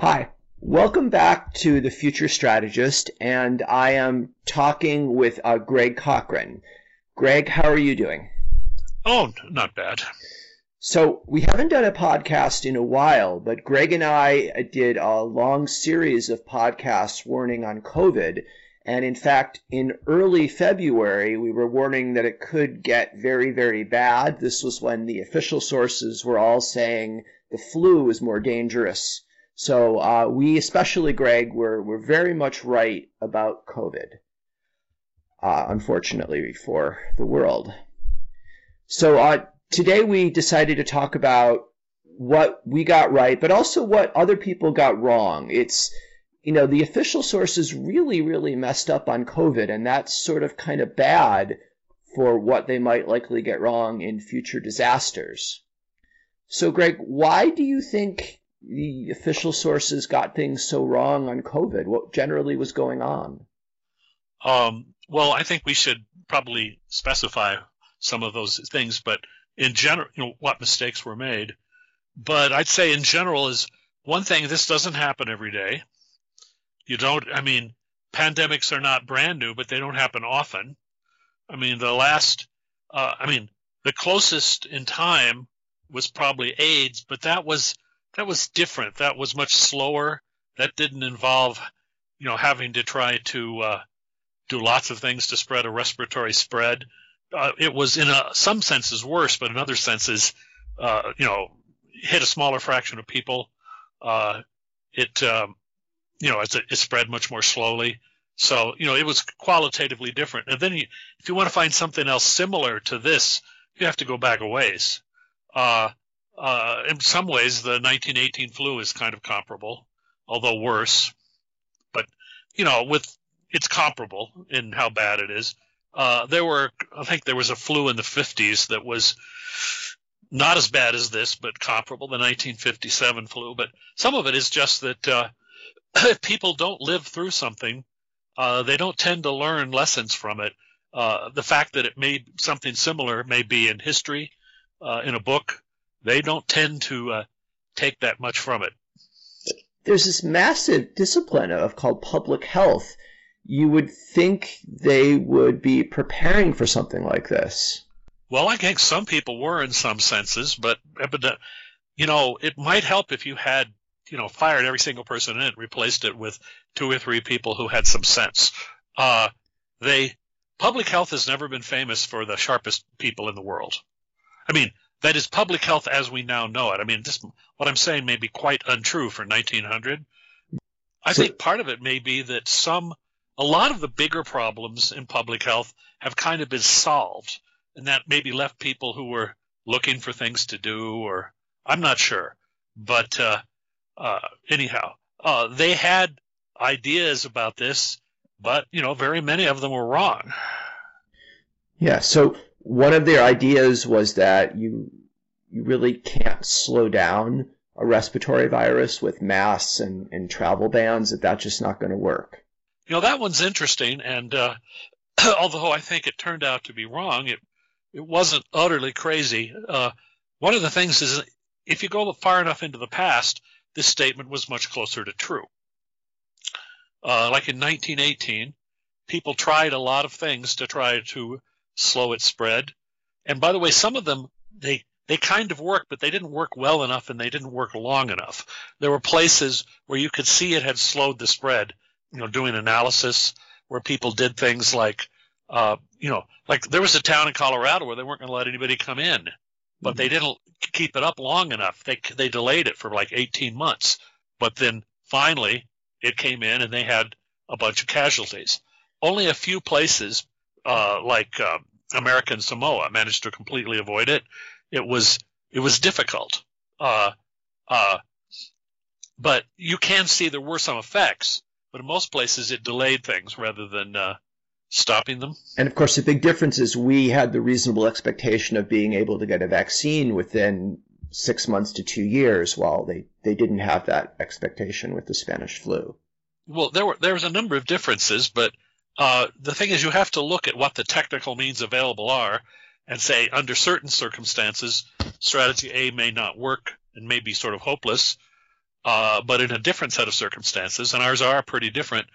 Hi, welcome back to The Future Strategist, and I am talking with uh, Greg Cochran. Greg, how are you doing? Oh, not bad. So, we haven't done a podcast in a while, but Greg and I did a long series of podcasts warning on COVID. And in fact, in early February, we were warning that it could get very, very bad. This was when the official sources were all saying the flu is more dangerous so uh, we, especially Greg, were, were very much right about COVID, uh, unfortunately for the world. So uh, today we decided to talk about what we got right, but also what other people got wrong. It's, you know, the official sources really, really messed up on COVID, and that's sort of kind of bad for what they might likely get wrong in future disasters. So, Greg, why do you think the official sources got things so wrong on COVID? What generally was going on? Um, well, I think we should probably specify some of those things, but in general, you know, what mistakes were made. But I'd say in general is one thing, this doesn't happen every day. You don't, I mean, pandemics are not brand new, but they don't happen often. I mean, the last, uh, I mean, the closest in time was probably AIDS, but that was that was different. That was much slower. That didn't involve, you know, having to try to uh, do lots of things to spread a respiratory spread. Uh, it was in a, some senses worse, but in other senses, uh, you know, hit a smaller fraction of people. Uh, it, um, you know, it, it spread much more slowly. So, you know, it was qualitatively different. And then you, if you want to find something else similar to this, you have to go back a ways. Uh, uh, in some ways, the 1918 flu is kind of comparable, although worse. But you know, with it's comparable in how bad it is. Uh, there were, I think, there was a flu in the 50s that was not as bad as this, but comparable, the 1957 flu. But some of it is just that uh, if people don't live through something, uh, they don't tend to learn lessons from it. Uh, the fact that it may something similar may be in history, uh, in a book, they don't tend to uh, take that much from it. There's this massive discipline of called public health. You would think they would be preparing for something like this. Well, I think some people were in some senses, but you know, it might help if you had, you know, fired every single person in it, replaced it with two or three people who had some sense. Uh, they public health has never been famous for the sharpest people in the world. I mean, that is public health as we now know it. I mean, this, what I'm saying may be quite untrue for 1900. I so, think part of it may be that some, a lot of the bigger problems in public health have kind of been solved, and that maybe left people who were looking for things to do, or I'm not sure. But uh, uh, anyhow, uh, they had ideas about this, but you know, very many of them were wrong. Yeah. So one of their ideas was that you you really can't slow down a respiratory virus with masks and, and travel bans that that's just not going to work. You know that one's interesting and uh, although i think it turned out to be wrong it it wasn't utterly crazy. Uh, one of the things is if you go far enough into the past this statement was much closer to true. Uh, like in 1918 people tried a lot of things to try to slow its spread. And by the way, some of them they they kind of worked, but they didn't work well enough and they didn't work long enough. There were places where you could see it had slowed the spread. You know, doing analysis where people did things like, uh, you know, like there was a town in Colorado where they weren't going to let anybody come in, but mm-hmm. they didn't keep it up long enough. They they delayed it for like 18 months, but then finally it came in and they had a bunch of casualties. Only a few places uh, like uh, American Samoa managed to completely avoid it. It was it was difficult, uh, uh, but you can see there were some effects. But in most places, it delayed things rather than uh, stopping them. And of course, the big difference is we had the reasonable expectation of being able to get a vaccine within six months to two years, while they, they didn't have that expectation with the Spanish flu. Well, there were there was a number of differences, but uh, the thing is, you have to look at what the technical means available are and say, under certain circumstances, strategy A may not work and may be sort of hopeless. uh, but in a different set of circumstances, and ours are pretty different.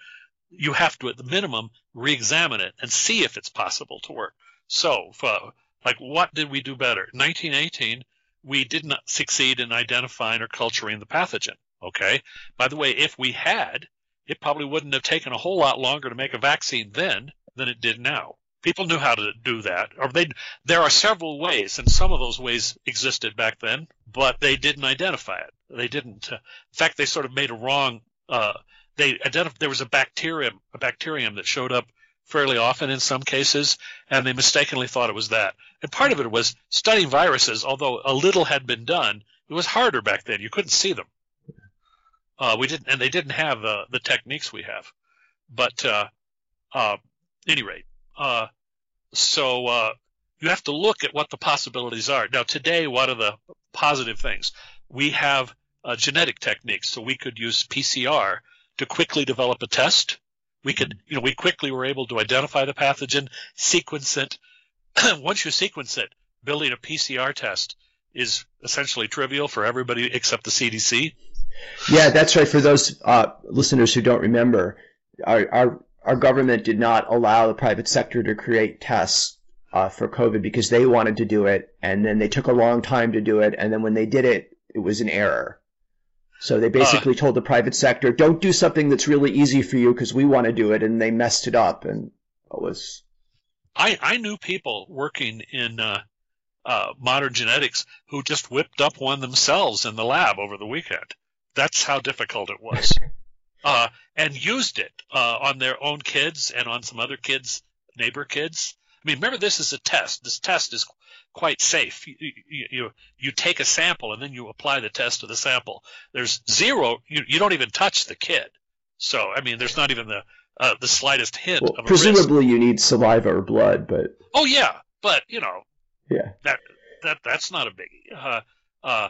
You have to, at the minimum, re-examine it and see if it's possible to work. So, uh, like, what did we do better? 1918, we did not succeed in identifying or culturing the pathogen. Okay. By the way, if we had, it probably wouldn't have taken a whole lot longer to make a vaccine then than it did now. People knew how to do that, or they. There are several ways, and some of those ways existed back then, but they didn't identify it. They didn't. Uh, in fact, they sort of made a wrong. Uh, they identified there was a bacterium, a bacterium that showed up fairly often in some cases, and they mistakenly thought it was that. And part of it was studying viruses, although a little had been done, it was harder back then. You couldn't see them. Uh, we didn't, and they didn't have uh, the techniques we have. But uh, uh, any rate, uh, so uh, you have to look at what the possibilities are. Now, today, what are the positive things? We have uh, genetic techniques, so we could use PCR to quickly develop a test. We could, you know, we quickly were able to identify the pathogen, sequence it. Once you sequence it, building a PCR test is essentially trivial for everybody except the CDC. Yeah, that's right. For those uh, listeners who don't remember, our, our our government did not allow the private sector to create tests uh, for COVID because they wanted to do it, and then they took a long time to do it, and then when they did it, it was an error. So they basically uh, told the private sector, "Don't do something that's really easy for you because we want to do it," and they messed it up, and it was. I I knew people working in uh, uh, modern genetics who just whipped up one themselves in the lab over the weekend. That's how difficult it was. uh, and used it uh, on their own kids and on some other kids, neighbor kids. I mean, remember this is a test. This test is quite safe. You, you, you, take a sample and then you apply the test to the sample. There's zero. You, you don't even touch the kid. So I mean, there's not even the uh, the slightest hint well, of a presumably risk. you need saliva or blood, but oh yeah, but you know, yeah, that that that's not a biggie. Uh, uh,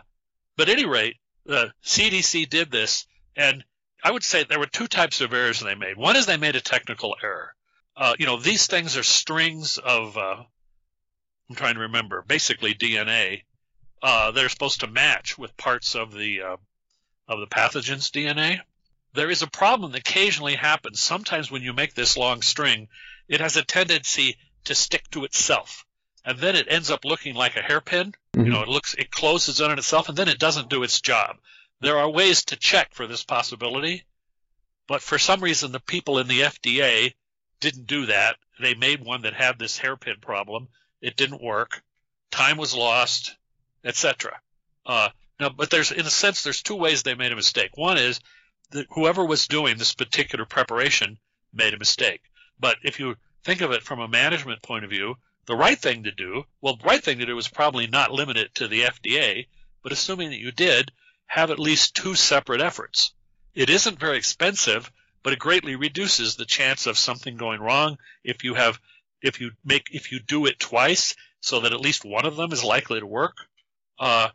but at any rate, the CDC did this, and I would say there were two types of errors they made. One is they made a technical error. Uh, you know, these things are strings of, uh, I'm trying to remember, basically DNA. Uh, they're supposed to match with parts of the uh, of the pathogen's DNA. There is a problem that occasionally happens. Sometimes when you make this long string, it has a tendency to stick to itself, and then it ends up looking like a hairpin. Mm-hmm. You know, it looks it closes on itself, and then it doesn't do its job. There are ways to check for this possibility, but for some reason the people in the FDA didn't do that. They made one that had this hairpin problem. It didn't work. Time was lost, etc. Uh, now, but there's in a sense there's two ways they made a mistake. One is that whoever was doing this particular preparation made a mistake. But if you think of it from a management point of view, the right thing to do, well, the right thing to do is probably not limit it to the FDA, but assuming that you did, have at least two separate efforts. It isn't very expensive, but it greatly reduces the chance of something going wrong if you have if you make if you do it twice so that at least one of them is likely to work. Uh,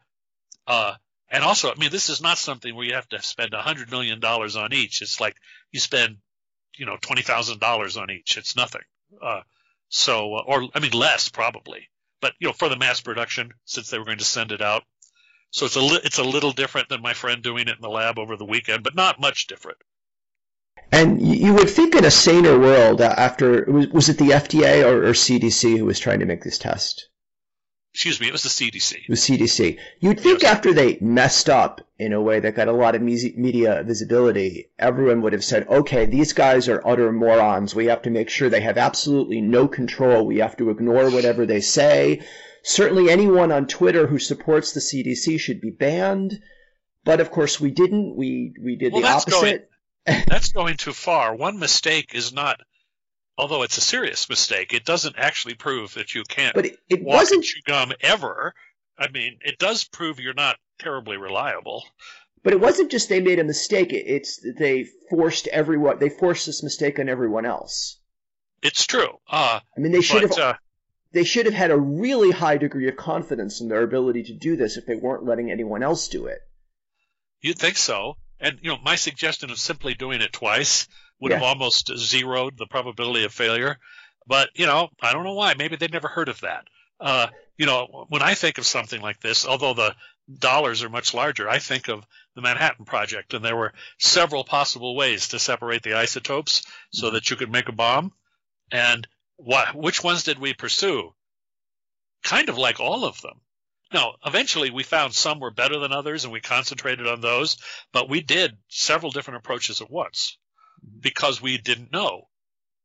uh, and also, I mean, this is not something where you have to spend hundred million dollars on each. It's like you spend, you know, twenty thousand dollars on each. It's nothing. Uh, so, uh, or I mean, less probably. But you know, for the mass production, since they were going to send it out, so it's a li- it's a little different than my friend doing it in the lab over the weekend, but not much different. And you would think in a saner world, uh, after was, was it the FDA or, or, CDC who was trying to make this test? Excuse me, it was the CDC. Was CDC. You'd think yes. after they messed up in a way that got a lot of media visibility, everyone would have said, "Okay, these guys are utter morons. We have to make sure they have absolutely no control. We have to ignore whatever they say." Certainly, anyone on Twitter who supports the CDC should be banned. But of course, we didn't. We we did well, the opposite. Going, that's going too far. One mistake is not, although it's a serious mistake, it doesn't actually prove that you can't. But it, it wasn't chew gum ever. I mean, it does prove you're not terribly reliable. But it wasn't just they made a mistake. It's they forced everyone. They forced this mistake on everyone else. It's true. Uh, I mean, they should but, have. Uh, they should have had a really high degree of confidence in their ability to do this if they weren't letting anyone else do it. You'd think so. And you know, my suggestion of simply doing it twice would yeah. have almost zeroed the probability of failure. But you know, I don't know why. Maybe they'd never heard of that. Uh, you know, when I think of something like this, although the dollars are much larger. I think of the Manhattan Project, and there were several possible ways to separate the isotopes so that you could make a bomb. And what, which ones did we pursue? Kind of like all of them. Now, eventually we found some were better than others and we concentrated on those, but we did several different approaches at once because we didn't know.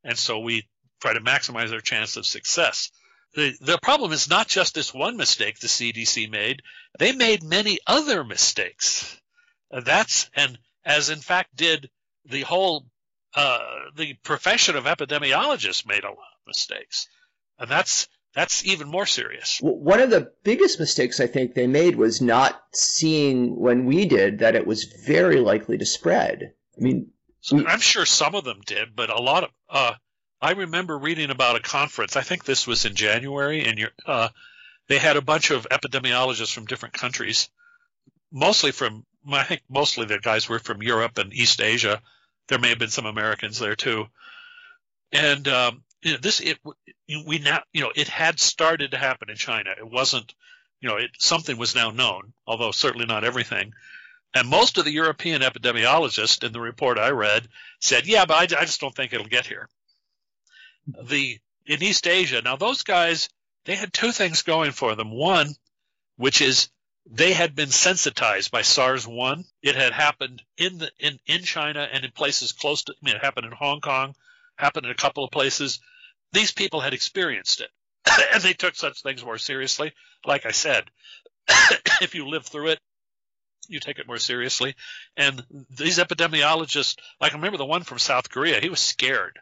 And so we try to maximize our chance of success. The, the problem is not just this one mistake the CDC made. They made many other mistakes. That's, and as in fact did the whole, uh, the profession of epidemiologists made a lot of mistakes. And that's, that's even more serious. One of the biggest mistakes I think they made was not seeing when we did that it was very likely to spread. I mean, I'm sure some of them did, but a lot of uh, I remember reading about a conference. I think this was in January, and uh, they had a bunch of epidemiologists from different countries, mostly from I think mostly the guys were from Europe and East Asia. There may have been some Americans there too, and um, you know, this it we now you know it had started to happen in China. It wasn't you know it something was now known, although certainly not everything. And most of the European epidemiologists in the report I read said, "Yeah, but I, I just don't think it'll get here." The in East Asia, now those guys they had two things going for them. One, which is they had been sensitized by SARS one. It had happened in the in, in China and in places close to I mean it happened in Hong Kong, happened in a couple of places these people had experienced it, and they took such things more seriously. Like I said, if you live through it, you take it more seriously. And these epidemiologists, like I remember the one from South Korea, he was scared.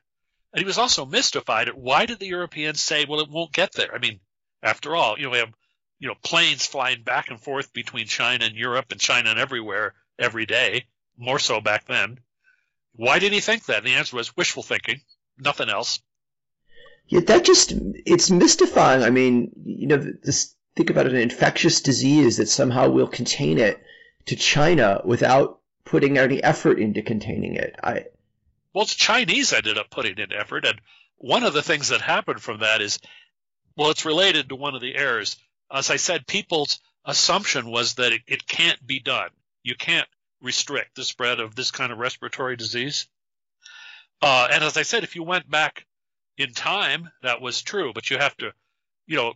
And he was also mystified at why did the Europeans say, well, it won't get there? I mean, after all, you know, we have, you know, planes flying back and forth between China and Europe and China and everywhere every day, more so back then. Why did he think that? And the answer was wishful thinking, nothing else. Yeah, that just it's mystifying. I mean, you know, this think about an infectious disease that somehow will contain it to China without putting any effort into containing it. I well, the Chinese ended up putting in effort, and one of the things that happened from that is, well, it's related to one of the errors. As I said, people's assumption was that it, it can't be done. You can't restrict the spread of this kind of respiratory disease. Uh, and as I said, if you went back in time, that was true. But you have to, you know,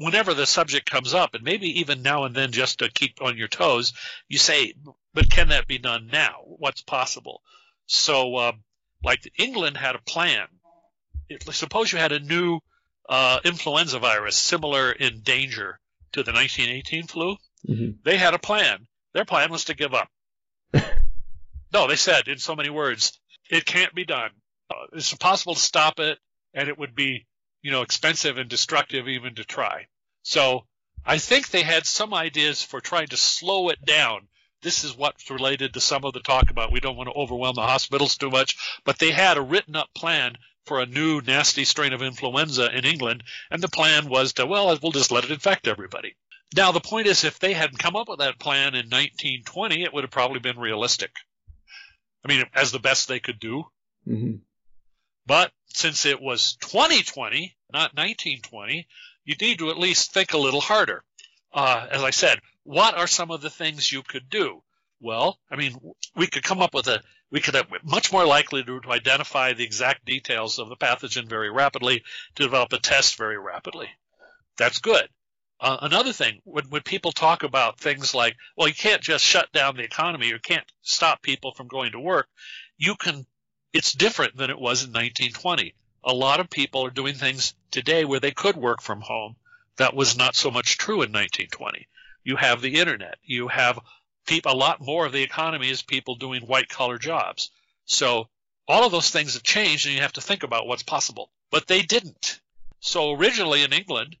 whenever the subject comes up, and maybe even now and then just to keep on your toes, you say, but can that be done now? What's possible? So, uh, like England had a plan. It, suppose you had a new uh, influenza virus similar in danger to the 1918 flu. Mm-hmm. They had a plan. Their plan was to give up. no, they said in so many words, it can't be done uh, it's impossible to stop it, and it would be, you know, expensive and destructive even to try. So I think they had some ideas for trying to slow it down. This is what's related to some of the talk about we don't want to overwhelm the hospitals too much, but they had a written up plan for a new nasty strain of influenza in England, and the plan was to, well, we'll just let it infect everybody. Now, the point is, if they hadn't come up with that plan in 1920, it would have probably been realistic. I mean, as the best they could do. Mm-hmm. But since it was 2020, not 1920, you need to at least think a little harder. Uh, as I said, what are some of the things you could do? Well, I mean, we could come up with a, we could have much more likely to, to identify the exact details of the pathogen very rapidly, to develop a test very rapidly. That's good. Uh, another thing, when, when people talk about things like, well, you can't just shut down the economy, you can't stop people from going to work, you can it's different than it was in 1920. A lot of people are doing things today where they could work from home. That was not so much true in 1920. You have the internet. You have people, a lot more of the economy is people doing white collar jobs. So all of those things have changed and you have to think about what's possible. But they didn't. So originally in England,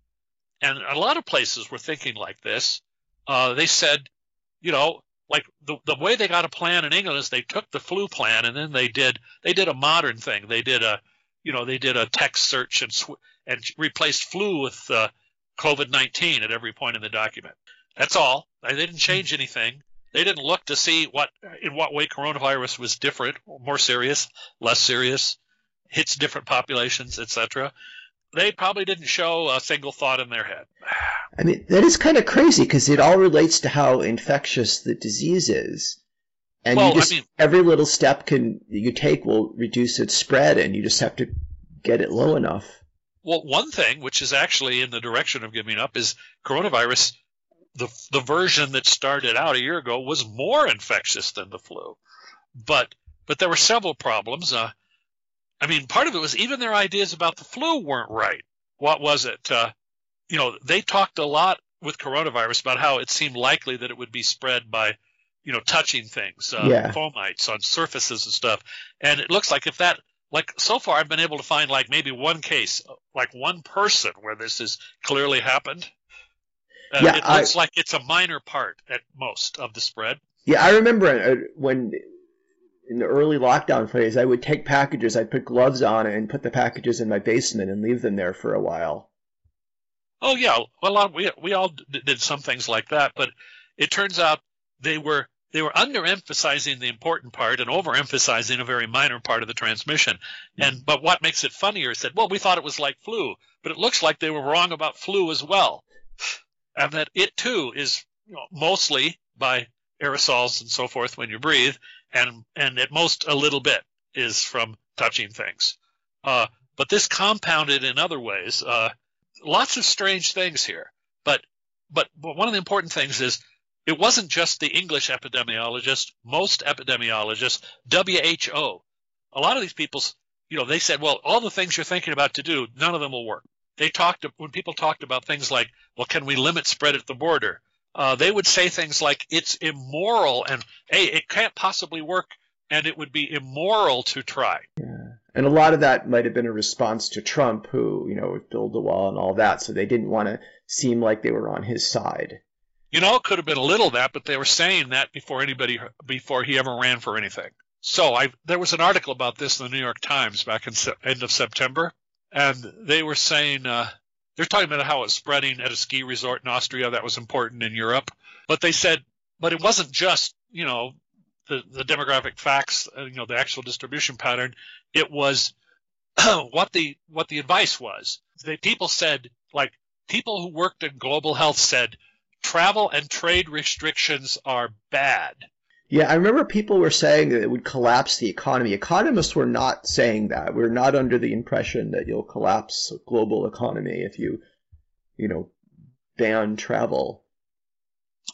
and a lot of places were thinking like this, uh, they said, you know, like the the way they got a plan in England is they took the flu plan and then they did they did a modern thing. They did a you know they did a text search and sw- and replaced flu with uh, COVID nineteen at every point in the document. That's all. They didn't change anything. They didn't look to see what in what way coronavirus was different, more serious, less serious, hits different populations, etc. they probably didn't show a single thought in their head. I mean, that is kind of crazy because it all relates to how infectious the disease is. And well, you just, I mean, every little step can you take will reduce its spread, and you just have to get it low enough. Well, one thing which is actually in the direction of giving up is coronavirus. The the version that started out a year ago was more infectious than the flu, but but there were several problems. Uh, I mean, part of it was even their ideas about the flu weren't right. What was it? Uh, you know, they talked a lot with coronavirus about how it seemed likely that it would be spread by, you know, touching things, uh, Yeah. fomites on surfaces and stuff. And it looks like if that, like so far, I've been able to find like maybe one case, like one person where this has clearly happened. Uh, Yeah, it I- looks like it's a minor part at most of the spread. Yeah, I remember uh, when in the early lockdown phase, I would take packages, I'd put gloves on and put the packages in my basement and leave them there for a while. Oh yeah, well, a lot- we we all did some things like that, but it turns out they were they were underemphasizing the important part and overemphasizing a very minor part of the transmission. Hmm. And but what makes it funnier is that well, we thought it was like flu, but it looks like they were wrong about flu as well, and that it too is you know, mostly by aerosols and so forth when you breathe, and and at most a little bit is from touching things. Uh, but this compounded in other ways. Uh, lots of strange things here. But, but but one of the important things is it wasn't just the English epidemiologist. Most epidemiologists, WHO, a lot of these people, you know, they said, well, all the things you're thinking about to do, none of them will work. They talked when people talked about things like, well, can we limit spread at the border? Uh, they would say things like it's immoral and hey, it can't possibly work, and it would be immoral to try. And a lot of that might have been a response to Trump, who, you know, would build the wall and all that, so they didn't want to seem like they were on his side. You know, it could have been a little of that, but they were saying that before anybody, before he ever ran for anything. So I, there was an article about this in the New York Times back in se- end of September, and they were saying uh, they're talking about how it's spreading at a ski resort in Austria that was important in Europe, but they said, but it wasn't just you know the the demographic facts, uh, you know the actual distribution pattern. It was what the what the advice was. They people said like people who worked in global health said travel and trade restrictions are bad. Yeah, I remember people were saying that it would collapse the economy. Economists were not saying that. We're not under the impression that you'll collapse a global economy if you, you know, ban travel.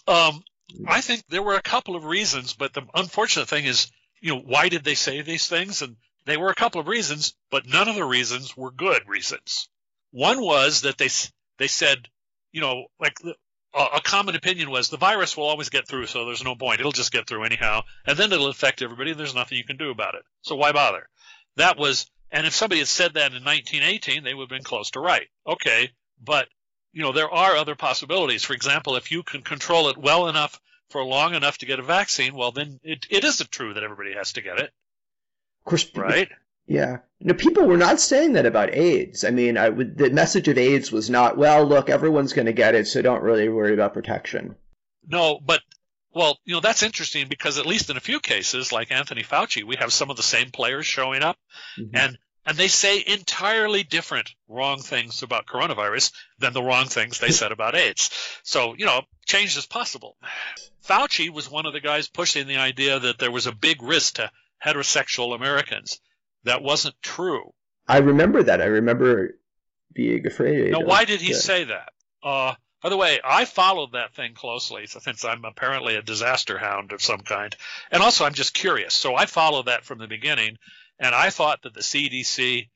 Um, I think there were a couple of reasons, but the unfortunate thing is, you know, why did they say these things? And they were a couple of reasons, but none of the reasons were good reasons. One was that they they said, you know, like a, common opinion was the virus will always get through, so there's no point. It'll just get through anyhow, and then it'll affect everybody. And there's nothing you can do about it. So why bother? That was, and if somebody had said that in 1918, they would have been close to right. Okay, but you know there are other possibilities. For example, if you can control it well enough for long enough to get a vaccine, well then it, it isn't true that everybody has to get it, Of course, right? Yeah. No, people were not saying that about AIDS. I mean, I would, the message of AIDS was not, well, look, everyone's going to get it, so don't really worry about protection. No, but well, you know that's interesting because at least in a few cases, like Anthony Fauci, we have some of the same players showing up, Mhm. and and they say entirely different wrong things about coronavirus than the wrong things they said about AIDS. So you know, change is possible. Fauci was one of the guys pushing the idea that there was a big risk to heterosexual Americans. That wasn't true. I remember that. I remember being afraid. Now, of why did he that. say that? Uh, by the way, I followed that thing closely since I'm apparently a disaster hound of some kind. And also, I'm just curious. So I followed that from the beginning, and I thought that the CDC,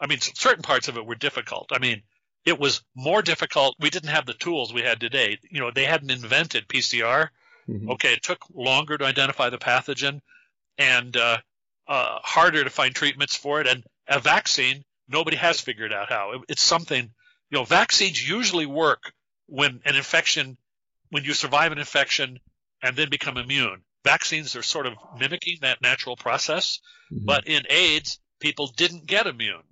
I mean, certain parts of it were difficult. I mean, it was more difficult. We didn't have the tools we had today. You know, they hadn't invented PCR. Mhm. Okay, it took longer to identify the pathogen and uh, uh, harder to find treatments for it. And a vaccine, nobody has figured out how. It, it's something, you know, vaccines usually work when an infection, when you survive an infection and then become immune. Vaccines are sort of mimicking that natural process. Mhm. But in AIDS, people didn't get immune.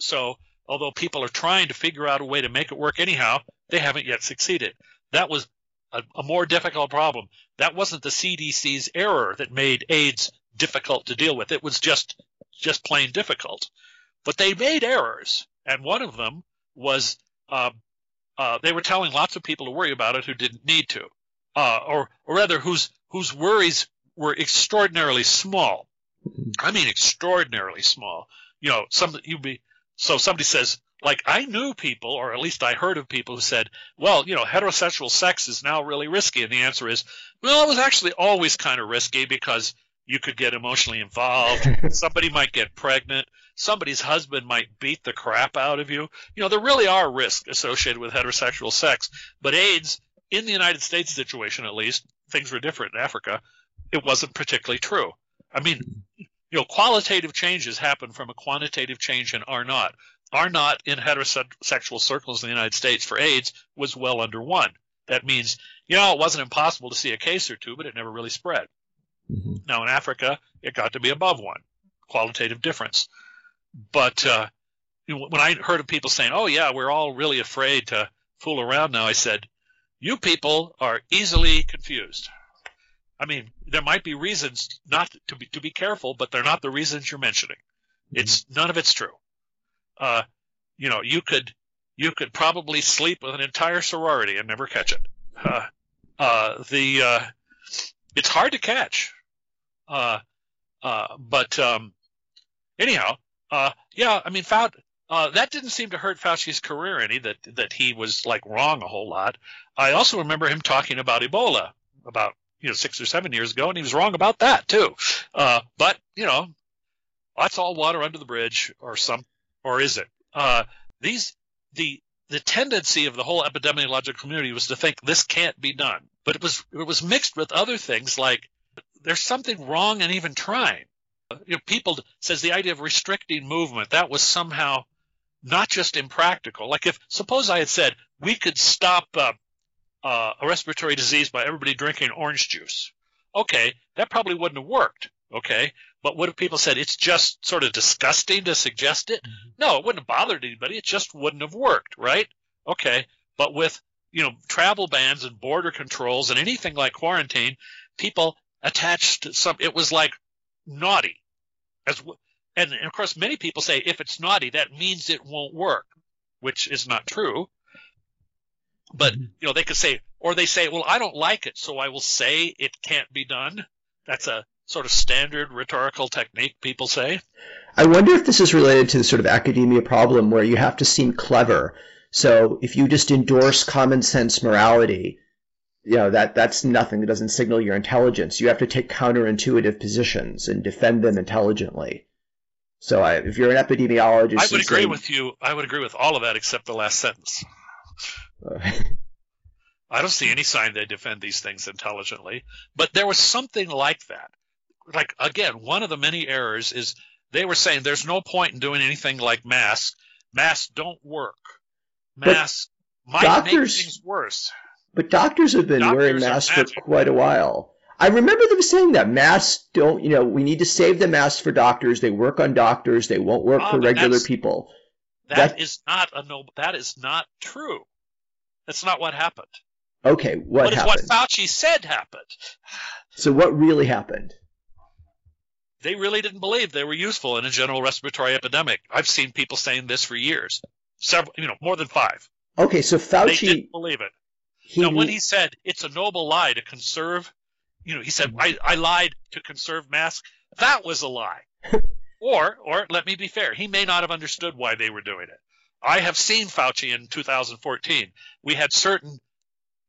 So, although people are trying to figure out a way to make it work anyhow, they haven't yet succeeded. That was a, a more difficult problem. That wasn't the CDC's error that made AIDS difficult to deal with. It was just just plain difficult. But they made errors, and one of them was uh, uh, they were telling lots of people to worry about it who didn't need to, uh, or or rather whose whose worries were extraordinarily small. I mean, extraordinarily small. You know, some you be so somebody says like I knew people, or at least I heard of people who said, well, you know, heterosexual sex is now really risky, and the answer is, well, it was actually always kind of risky because you could get emotionally involved. Somebody might get pregnant. Somebody's husband might beat the crap out of you. You know, there really are risks associated with heterosexual sex. But AIDS, in the United States situation at least, things were different in Africa. It wasn't particularly true. I mean, you know, qualitative changes happen from a quantitative change in R naught. R naught in heterosexual circles in the United States for AIDS was well under one. That means, you know, it wasn't impossible to see a case or two, but it never really spread. Mm-hmm. Now in Africa, it got to be above one, qualitative difference. But uh, when I heard of people saying, "Oh yeah, we're all really afraid to fool around now," I said, "You people are easily confused. I mean, there might be reasons not to be to be careful, but they're not the reasons you're mentioning. Mm-hmm. It's none of it's true. Uh, you know, you could you could probably sleep with an entire sorority and never catch it. Uh, uh, the uh, it's hard to catch. Uh, uh, but um, anyhow, uh, yeah, I mean, uh, that didn't seem to hurt Fauci's career any. That that he was like wrong a whole lot. I also remember him talking about Ebola about you know six or seven years ago, and he was wrong about that too. Uh, but you know, that's all water under the bridge, or some, or is it? Uh, these the the tendency of the whole epidemiological community was to think this can't be done, but it was it was mixed with other things like there's something wrong in even trying. You know, people says the idea of restricting movement that was somehow not just impractical. Like if suppose I had said we could stop uh, uh, a respiratory disease by everybody drinking orange juice, okay, that probably wouldn't have worked. Okay, but what if people said it's just sort of disgusting to suggest it? Mm-hmm. No, it wouldn't have bothered anybody. It just wouldn't have worked, right? Okay. But with, you know, travel bans and border controls and anything like quarantine, people attached some, it was like naughty. As, and, and of course, many people say if it's naughty, that means it won't work, which is not true. But, mm-hmm. you know, they could say, or they say, well, I don't like it, so I will say it can't be done. That's a sort of standard rhetorical technique people say. I wonder if this is related to the sort of academia problem where you have to seem clever. So if you just endorse common sense morality, you know that that's nothing. That doesn't signal your intelligence. You have to take counterintuitive positions and defend them intelligently. So I, if you're an epidemiologist, I would agree saying, with you. I would agree with all of that except the last sentence. I don't see any sign they defend these things intelligently, but there was something like that like again, one of the many errors is they were saying there's no point in doing anything like masks. Masks don't work. Masks might doctors, make things worse. But doctors have been doctors wearing masks for quite a while. I remember them saying that masks don't, you know, we need to save the masks for doctors. They work on doctors. They won't work ah, for regular people. That, that is not a no. That is not true. That's not what happened. Okay, what but happened? What Fauci said happened. So what really happened? They really didn't believe they were useful in a general respiratory epidemic. I've seen people saying this for years, several, you know, more than five. Okay, so Fauci they didn't believe it. He, now, when he said it's a noble lie to conserve, you know, he said I, I lied to conserve masks. That was a lie. or, or let me be fair, he may not have understood why they were doing it. I have seen Fauci in 2014. We had certain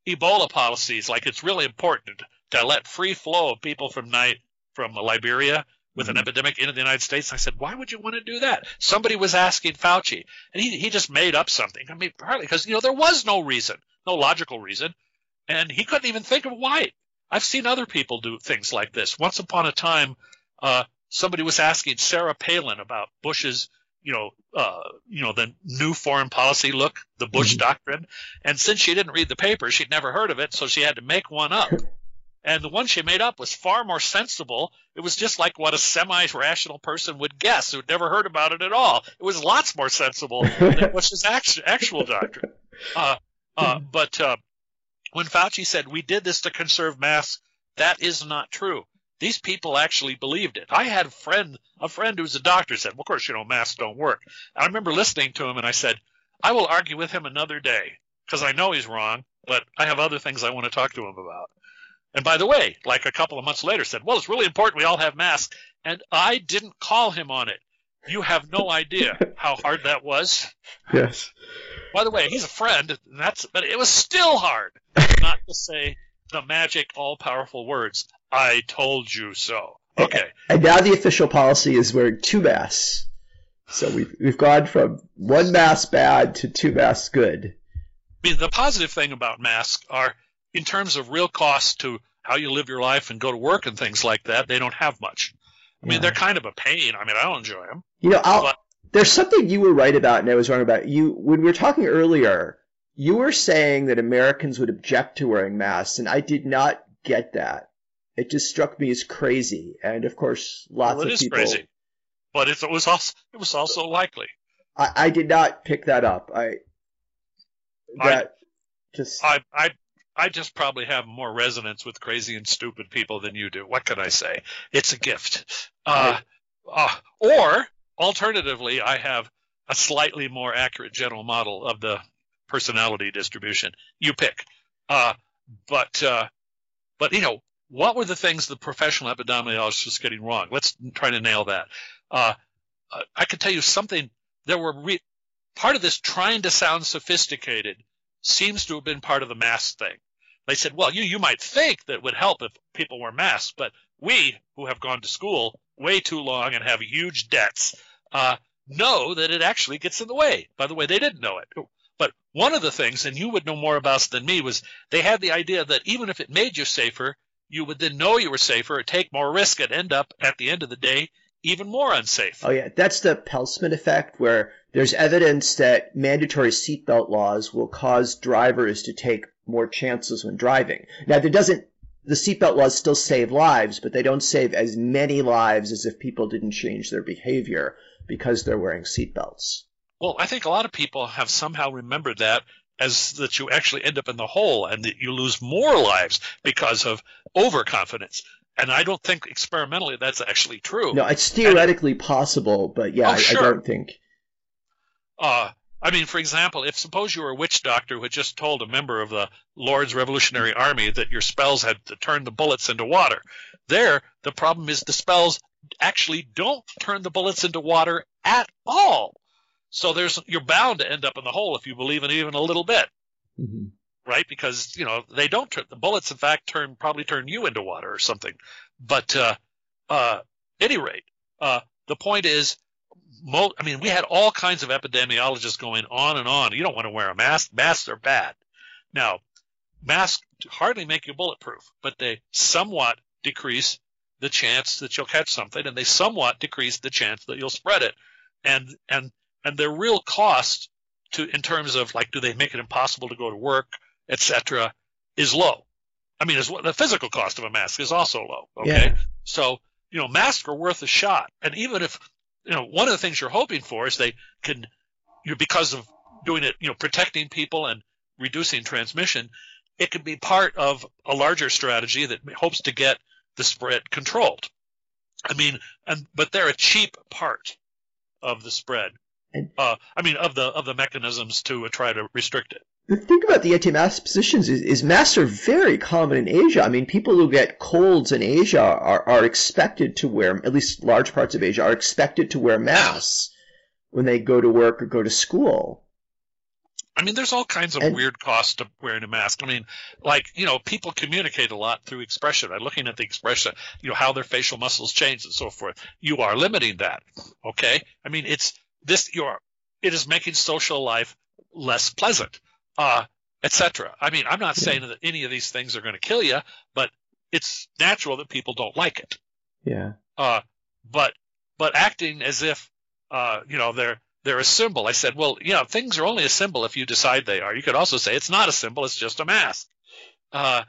Ebola policies, like it's really important to let free flow of people from night from Liberia with an mm-hmm. epidemic into the United States. I said, why would you want to do that? Somebody was asking Fauci, and he, he just made up something. I mean, partly because, you know, there was no reason, no logical reason, and he couldn't even think of why. I've seen other people do things like this. Once upon a time, uh, somebody was asking Sarah Palin about Bush's, you know, uh, you know, the new foreign policy look, the Bush mm-hmm. doctrine, and since she didn't read the paper, she'd never heard of it, so she had to make one up. And the one she made up was far more sensible. It was just like what a semi-rational person would guess who'd never heard about it at all. It was lots more sensible than Bush's actual, actual doctrine. Uh, uh, but uh, when Fauci said we did this to conserve masks, that is not true. these people actually believed it. I had a friend, a friend who's a doctor said, well, of course, you know, masks don't work. I remember listening to him and I said, I will argue with him another day because I know he's wrong, but I have other things I want to talk to him about. And by the way, like a couple of months later said, well, it's really important we all have masks. And I didn't call him on it. You have no idea how hard that was. Yes. By the way, he's a friend, and that's but it was still hard not to say the magic all powerful words, I told you so. Okay. And now the official policy is wearing two masks. So we've we've gone from one mask bad to two masks good. I mean the positive thing about masks are in terms of real cost to how you live your life and go to work and things like that, they don't have much. I mean, yeah. they're kind of a pain. I mean, I don't enjoy them. You know, but, there's something you were right about, and I was wrong about. You when we were talking earlier, you were saying that Americans would object to wearing masks, and I did not get that. It just struck me as crazy, and of course, lots well, of people. It is crazy, but it was also it was also likely. I, I did not pick that up. I that I, just I I I just probably have more resonance with crazy and stupid people than you do. What can I say? It's a gift. Uh, uh, or alternatively, I have a slightly more accurate general model of the personality distribution. You pick. Uh, but uh, but you know, what were the things the professional epidemiologist was getting wrong? Let's try to nail that. Uh, I can tell you something. There were re- part of this trying to sound sophisticated seems to have been part of the mask thing. They said, well, you, you might think that would help if people wear masks, but we who have gone to school way too long and have huge debts uh, know that it actually gets in the way. By the way, they didn't know it. But one of the things, and you would know more about than me, was they had the idea that even if it made you safer, you would then know you were safer, take more risk, and end up at the end of the day even more unsafe. Oh yeah, that's the Peltzman effect, where there's evidence that mandatory seatbelt laws will cause drivers to take more chances when driving. Now, there doesn't the seatbelt laws still save lives, but they don't save as many lives as if people didn't change their behavior because they're wearing seatbelts. Well, I think a lot of people have somehow remembered that as that you actually end up in the hole and that you lose more lives because of overconfidence. And I don't think experimentally that's actually true. No, it's theoretically and, possible, but yeah, oh, sure. I, I, don't think. Uh, I mean, for example, if suppose you were a witch doctor who had just told a member of the Lord's Revolutionary Army that your spells had to turn the bullets into water, there the problem is the spells actually don't turn the bullets into water at all. So there's you're bound to end up in the hole if you believe in it even a little bit, mm-hmm. right? Because you know they don't turn the bullets. In fact, turn probably turn you into water or something. But uh, uh, any rate, uh, the point is, mo- I mean, we had all kinds of epidemiologists going on and on. You don't want to wear a mask. Masks are bad. Now, masks hardly make you bulletproof, but they somewhat decrease the chance that you'll catch something, and they somewhat decrease the chance that you'll spread it. And and and their real cost to in terms of like do they make it impossible to go to work, etc., is low. I mean, the physical cost of a mask is also low. Okay, yeah. so you know, masks are worth a shot, and even if you know one of the things you're hoping for is they can, you know, because of doing it, you know, protecting people and reducing transmission, it can be part of a larger strategy that hopes to get the spread controlled. I mean, and but they're a cheap part of the spread. Uh, I mean, of the of the mechanisms to uh, try to restrict it. The thing about the anti-mask positions is, is masks are very common in Asia. I mean, people who get colds in Asia are, are expected to wear, at least large parts of Asia, are expected to wear masks when they go to work or go to school. I mean, there's all kinds of and, weird costs to wearing a mask. I mean, like, you know, people communicate a lot through expression. I'm looking at the expression, you know, how their facial muscles change and so forth. You are limiting that. Okay. I mean, it's, this you're it is making social life less pleasant, uh, etc. I mean, I'm not saying that any of these things are going to kill you, but it's natural that people don't like it. Yeah. Uh, but but acting as if uh, you know they're they're a symbol. I said, well, you know, things are only a symbol if you decide they are. You could also say it's not a symbol; it's just a mask. Uh,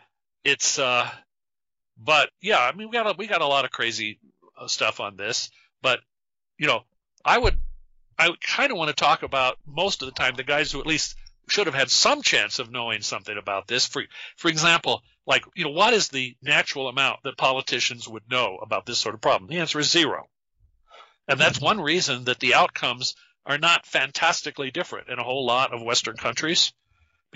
it's uh, but yeah, I mean, we got a, we got a lot of crazy uh, stuff on this, but you know, I would I kind of want to talk about most of the time the guys who at least should have had some chance of knowing something about this. For for example, like you know, what is the natural amount that politicians would know about this sort of problem? The answer is zero, and that's one reason that the outcomes are not fantastically different in a whole lot of Western countries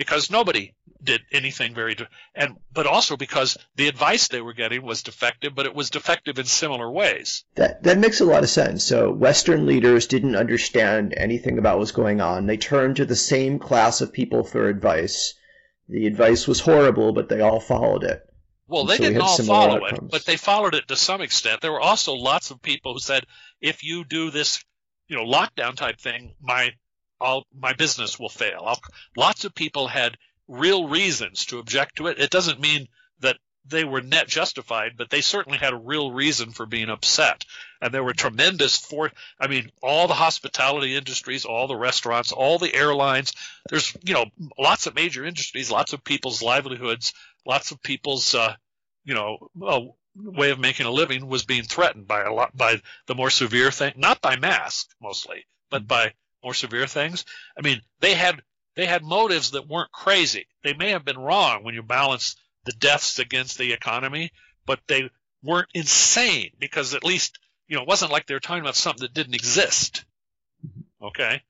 because nobody did anything very and but also because the advice they were getting was defective but it was defective in similar ways. That that makes a lot of sense. So western leaders didn't understand anything about what was going on. They turned to the same class of people for advice. The advice was horrible but they all followed it. Well, they so didn't all follow outcomes. it, but they followed it to some extent. There were also lots of people who said, if you do this, you know, lockdown type thing, my I'll, my business will fail. I'll, lots of people had real reasons to object to it. It doesn't mean that they were net justified, but they certainly had a real reason for being upset. And there were tremendous for I mean, all the hospitality industries, all the restaurants, all the airlines. There's you know lots of major industries, lots of people's livelihoods, lots of people's uh, you know uh, way of making a living was being threatened by a lot by the more severe thing, not by masks mostly, but by more severe things. I mean, they had they had motives that weren't crazy. They may have been wrong when you balance the deaths against the economy, but they weren't insane because at least you know it wasn't like they were talking about something that didn't exist. Okay,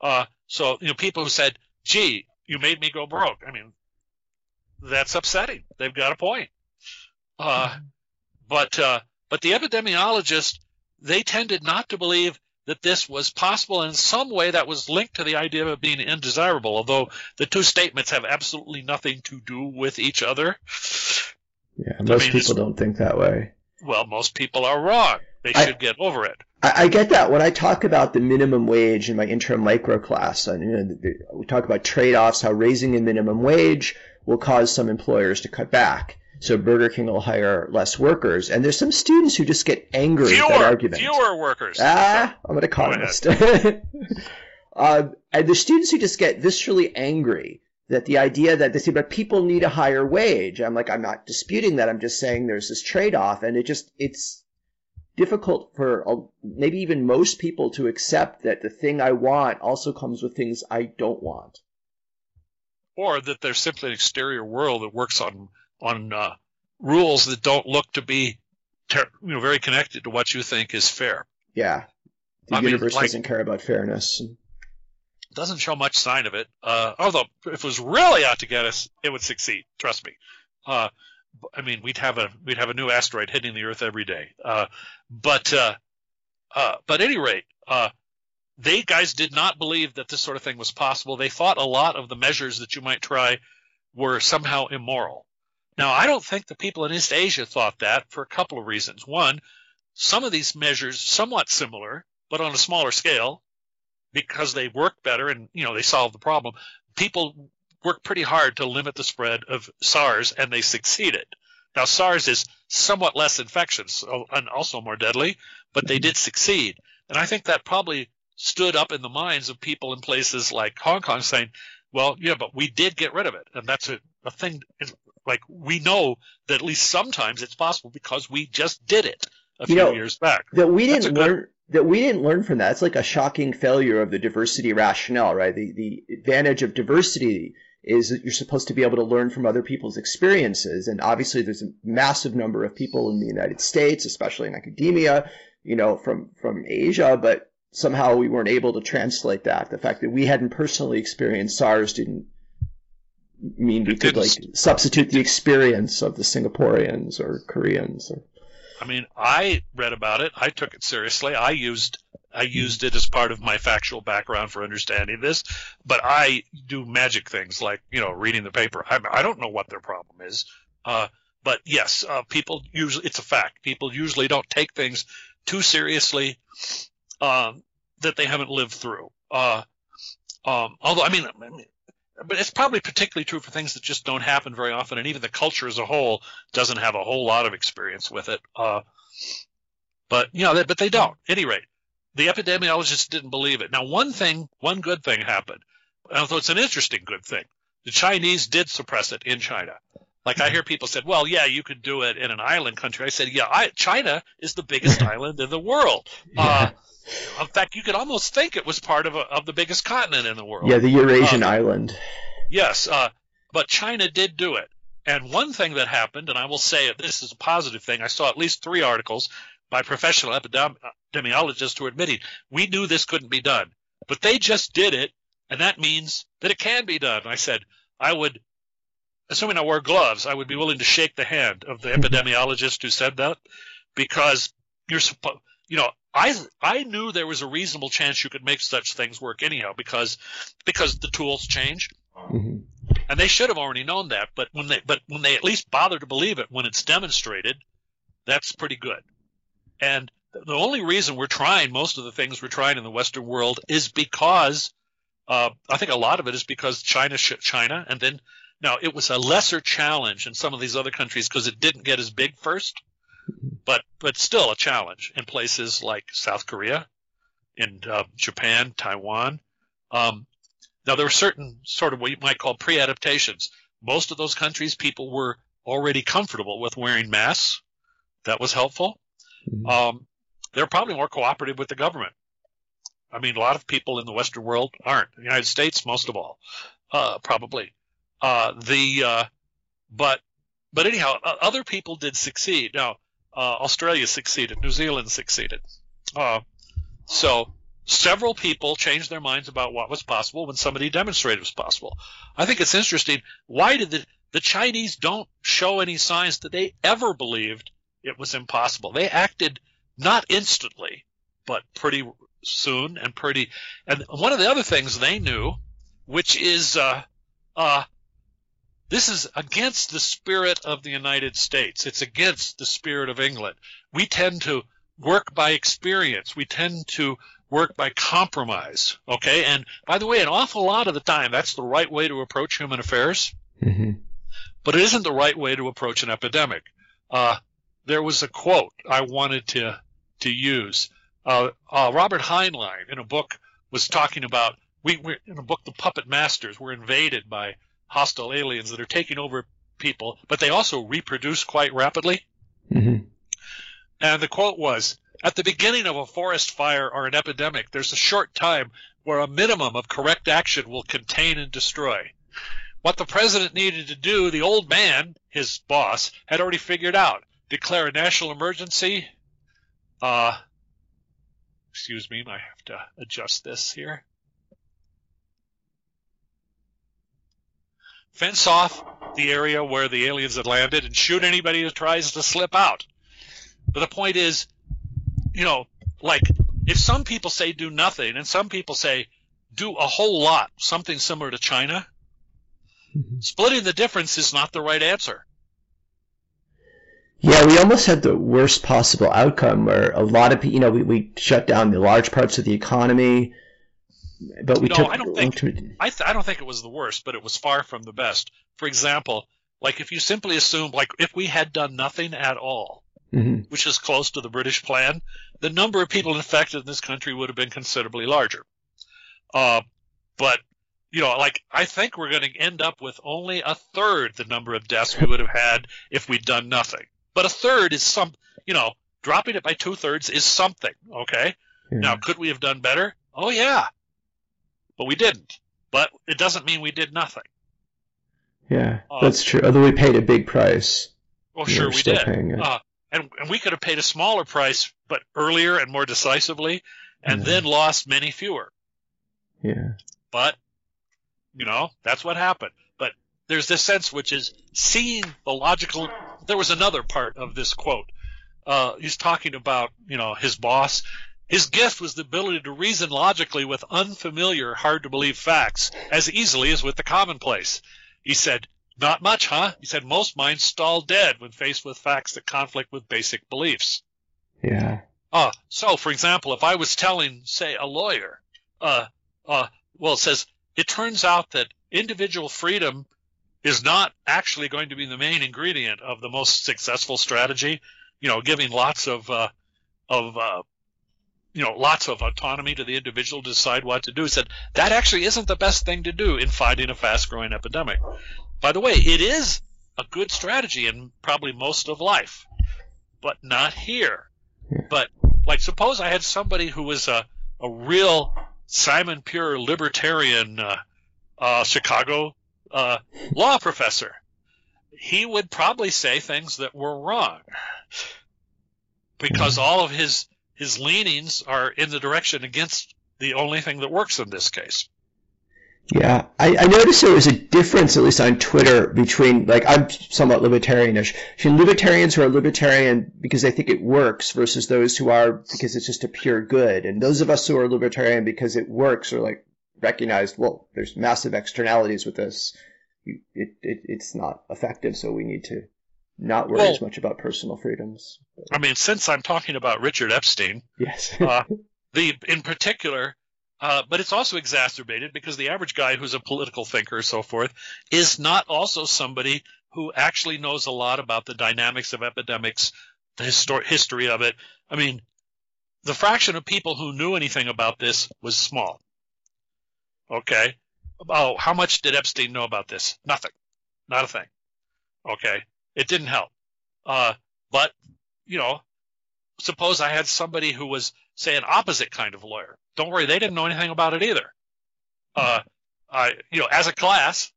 uh, so you know people who said, "Gee, you made me go broke." I mean, that's upsetting. They've got a point. Uh, but uh, but the epidemiologists they tended not to believe that this was possible in some way that was linked to the idea of being undesirable, although the two statements have absolutely nothing to do with each other. Yeah, most I mean, people don't think that way. Well, most people are wrong. They I, should get over it. I, I, get that. When I talk about the minimum wage in my intro micro class, and, you know, the, the, we talk about trade-offs, how raising a minimum wage will cause some employers to cut back so Burger King will hire less workers. And there's some students who just get angry fewer, at that argument. Fewer workers. Ah, I'm an economist. uh, and the students who just get viscerally angry that the idea that they say, but people need a higher wage. I'm like, I'm not disputing that. I'm just saying there's this trade-off, and it just it's difficult for maybe even most people to accept that the thing I want also comes with things I don't want. Or that there's simply an exterior world that works on on uh, rules that don't look to be ter- you know very connected to what you think is fair. Yeah, the I universe mean, like, doesn't care about fairness. It doesn't show much sign of it. Uh, although if it was really out to get us, it would succeed. Trust me. Uh, I mean, we'd have a we'd have a new asteroid hitting the Earth every day. Uh, but uh, uh, but at any rate, uh, they guys did not believe that this sort of thing was possible. They thought a lot of the measures that you might try were somehow immoral. Now, I don't think the people in East Asia thought that for a couple of reasons. One, some of these measures somewhat similar, but on a smaller scale, because they work better and you know they solve the problem. People worked pretty hard to limit the spread of SARS, and they succeeded. Now, SARS is somewhat less infectious and also more deadly, but they did succeed. And I think that probably stood up in the minds of people in places like Hong Kong saying, well, yeah, but we did get rid of it. And that's a, a thing like we know that at least sometimes it's possible because we just did it a you few know, years back. That we didn't learn that we didn't learn from that. It's like a shocking failure of the diversity rationale, right? The the advantage of diversity is that you're supposed to be able to learn from other people's experiences. And obviously there's a massive number of people in the United States, especially in academia, you know, from from Asia, but somehow we weren't able to translate that. The fact that we hadn't personally experienced SARS didn't mean we could like substitute the experience of the Singaporeans or Koreans or I mean, I read about it. I took it seriously. I used I used it as part of my factual background for understanding this, but I do magic things like you know reading the paper. I, I don't know what their problem is, uh, but yes, uh, people usually it's a fact. People usually don't take things too seriously um, that they haven't lived through. Uh, um, although I mean, I mean, but it's probably particularly true for things that just don't happen very often, and even the culture as a whole doesn't have a whole lot of experience with it. Uh, but you know, they, but they don't. At any rate, the epidemiologists didn't believe it. Now, one thing, one good thing happened, although it's an interesting good thing. The Chinese did suppress it in China. Like I hear people said, "Well, yeah, you could do it in an island country." I said, "Yeah, I, China is the biggest island in the world. Uh, in fact, you could almost think it was part of a, of the biggest continent in the world. Yeah, the Eurasian uh, island. Yes, uh, but China did do it. And one thing that happened, and I will say this is a positive thing. I saw at least three articles by professional epidemiologists who are admitting we knew this couldn't be done, but they just did it, and that means that it can be done. I said I would, assuming I wore gloves, I would be willing to shake the hand of the epidemiologist who said that, because you're supposed, you know, I I knew there was a reasonable chance you could make such things work anyhow because because the tools change. Mm-hmm. And they should have already known that, but when they but when they at least bother to believe it when it's demonstrated, that's pretty good. And the only reason we're trying most of the things we're trying in the Western world is because uh, I think a lot of it is because China China, and then now it was a lesser challenge in some of these other countries because it didn't get as big first, but but still a challenge in places like South Korea, in uh, Japan, Taiwan. Um, now there were certain sort of what you might call pre-adaptations. Most of those countries, people were already comfortable with wearing masks. That was helpful. Mm-hmm. Um, they're probably more cooperative with the government. I mean, a lot of people in the Western world aren't. The United States, most of all, uh, probably. Uh, the uh, but but anyhow, other people did succeed. Now, uh, Australia succeeded. New Zealand succeeded. Uh, so several people changed their minds about what was possible when somebody demonstrated it was possible. I think it's interesting. Why did the the Chinese don't show any signs that they ever believed it was impossible. They acted not instantly, but pretty soon and pretty. And one of the other things they knew, which is, uh, uh, this is against the spirit of the United States. It's against the spirit of England. We tend to work by experience. We tend to work by compromise. Okay. And by the way, an awful lot of the time, that's the right way to approach human affairs. Mm-hmm. But it isn't the right way to approach an epidemic. Uh, there was a quote I wanted to to use. Uh, uh, Robert Heinlein in a book was talking about we we in a book The Puppet Masters were invaded by hostile aliens that are taking over people, but they also reproduce quite rapidly. Mm-hmm. And the quote was, "At the beginning of a forest fire or an epidemic, there's a short time where a minimum of correct action will contain and destroy." What the president needed to do, the old man, his boss, had already figured out declare a national emergency. Uh, excuse me, I have to adjust this here. Fence off the area where the aliens had landed and shoot anybody who tries to slip out. But the point is, you know, like if some people say do nothing and some people say do a whole lot, something similar to China, mm-hmm. splitting the difference is not the right answer. Yeah, we almost had the worst possible outcome where a lot of you know we, we shut down the large parts of the economy, but we no, took. I don't think I, th- I don't think it was the worst, but it was far from the best. For example, like if you simply assume like if we had done nothing at all, mm-hmm. which is close to the British plan, the number of people infected in this country would have been considerably larger. Uh, but you know, like I think we're going to end up with only a third the number of deaths we would have had if we'd done nothing. But a third is some, you know, dropping it by two thirds is something. Okay. Yeah. Now, could we have done better? Oh yeah, but we didn't. But it doesn't mean we did nothing. Yeah, uh, that's true. Although we paid a big price. Well, sure we did. Uh, and, and we could have paid a smaller price, but earlier and more decisively, and yeah. then lost many fewer. Yeah. But, you know, that's what happened. But there's this sense which is seeing the logical there was another part of this quote. Uh, he's talking about, you know, his boss. His gift was the ability to reason logically with unfamiliar, hard to believe facts as easily as with the commonplace. He said, Not much, huh? He said, Most minds stall dead when faced with facts that conflict with basic beliefs. Yeah. Uh, so, for example, if I was telling, say, a lawyer, uh, uh, well, it says, it turns out that individual freedom is not actually going to be the main ingredient of the most successful strategy. You know, giving lots of uh, of uh, you know lots of autonomy to the individual to decide what to do. He said that actually isn't the best thing to do in fighting a fast-growing epidemic. By the way, it is a good strategy in probably most of life, but not here. But like, suppose I had somebody who was a, a real Simon Pure libertarian uh, uh, Chicago uh, law professor. He would probably say things that were wrong because all of his his leanings are in the direction against the only thing that works in this case. Yeah, I, I, noticed there was a difference, at least on Twitter, between like I'm somewhat libertarianish. Between libertarians who are libertarian because they think it works versus those who are because it's just a pure good, and those of us who are libertarian because it works are like recognized. Well, there's massive externalities with this. It, it it's not effective, so we need to not worry well, as much about personal freedoms. I mean, since I'm talking about Richard Epstein, yes, uh, the in particular uh, but it's also exacerbated because the average guy who's a political thinker, and so forth, is not also somebody who actually knows a lot about the dynamics of epidemics, the histor- history of it. I mean, the fraction of people who knew anything about this was small. Okay. Oh, how much did Epstein know about this? Nothing. Not a thing. Okay. It didn't help. Uh, but, you know, suppose I had somebody who was, say, an opposite kind of lawyer. Don't worry, they didn't know anything about it either. Uh, I, you know, as a class,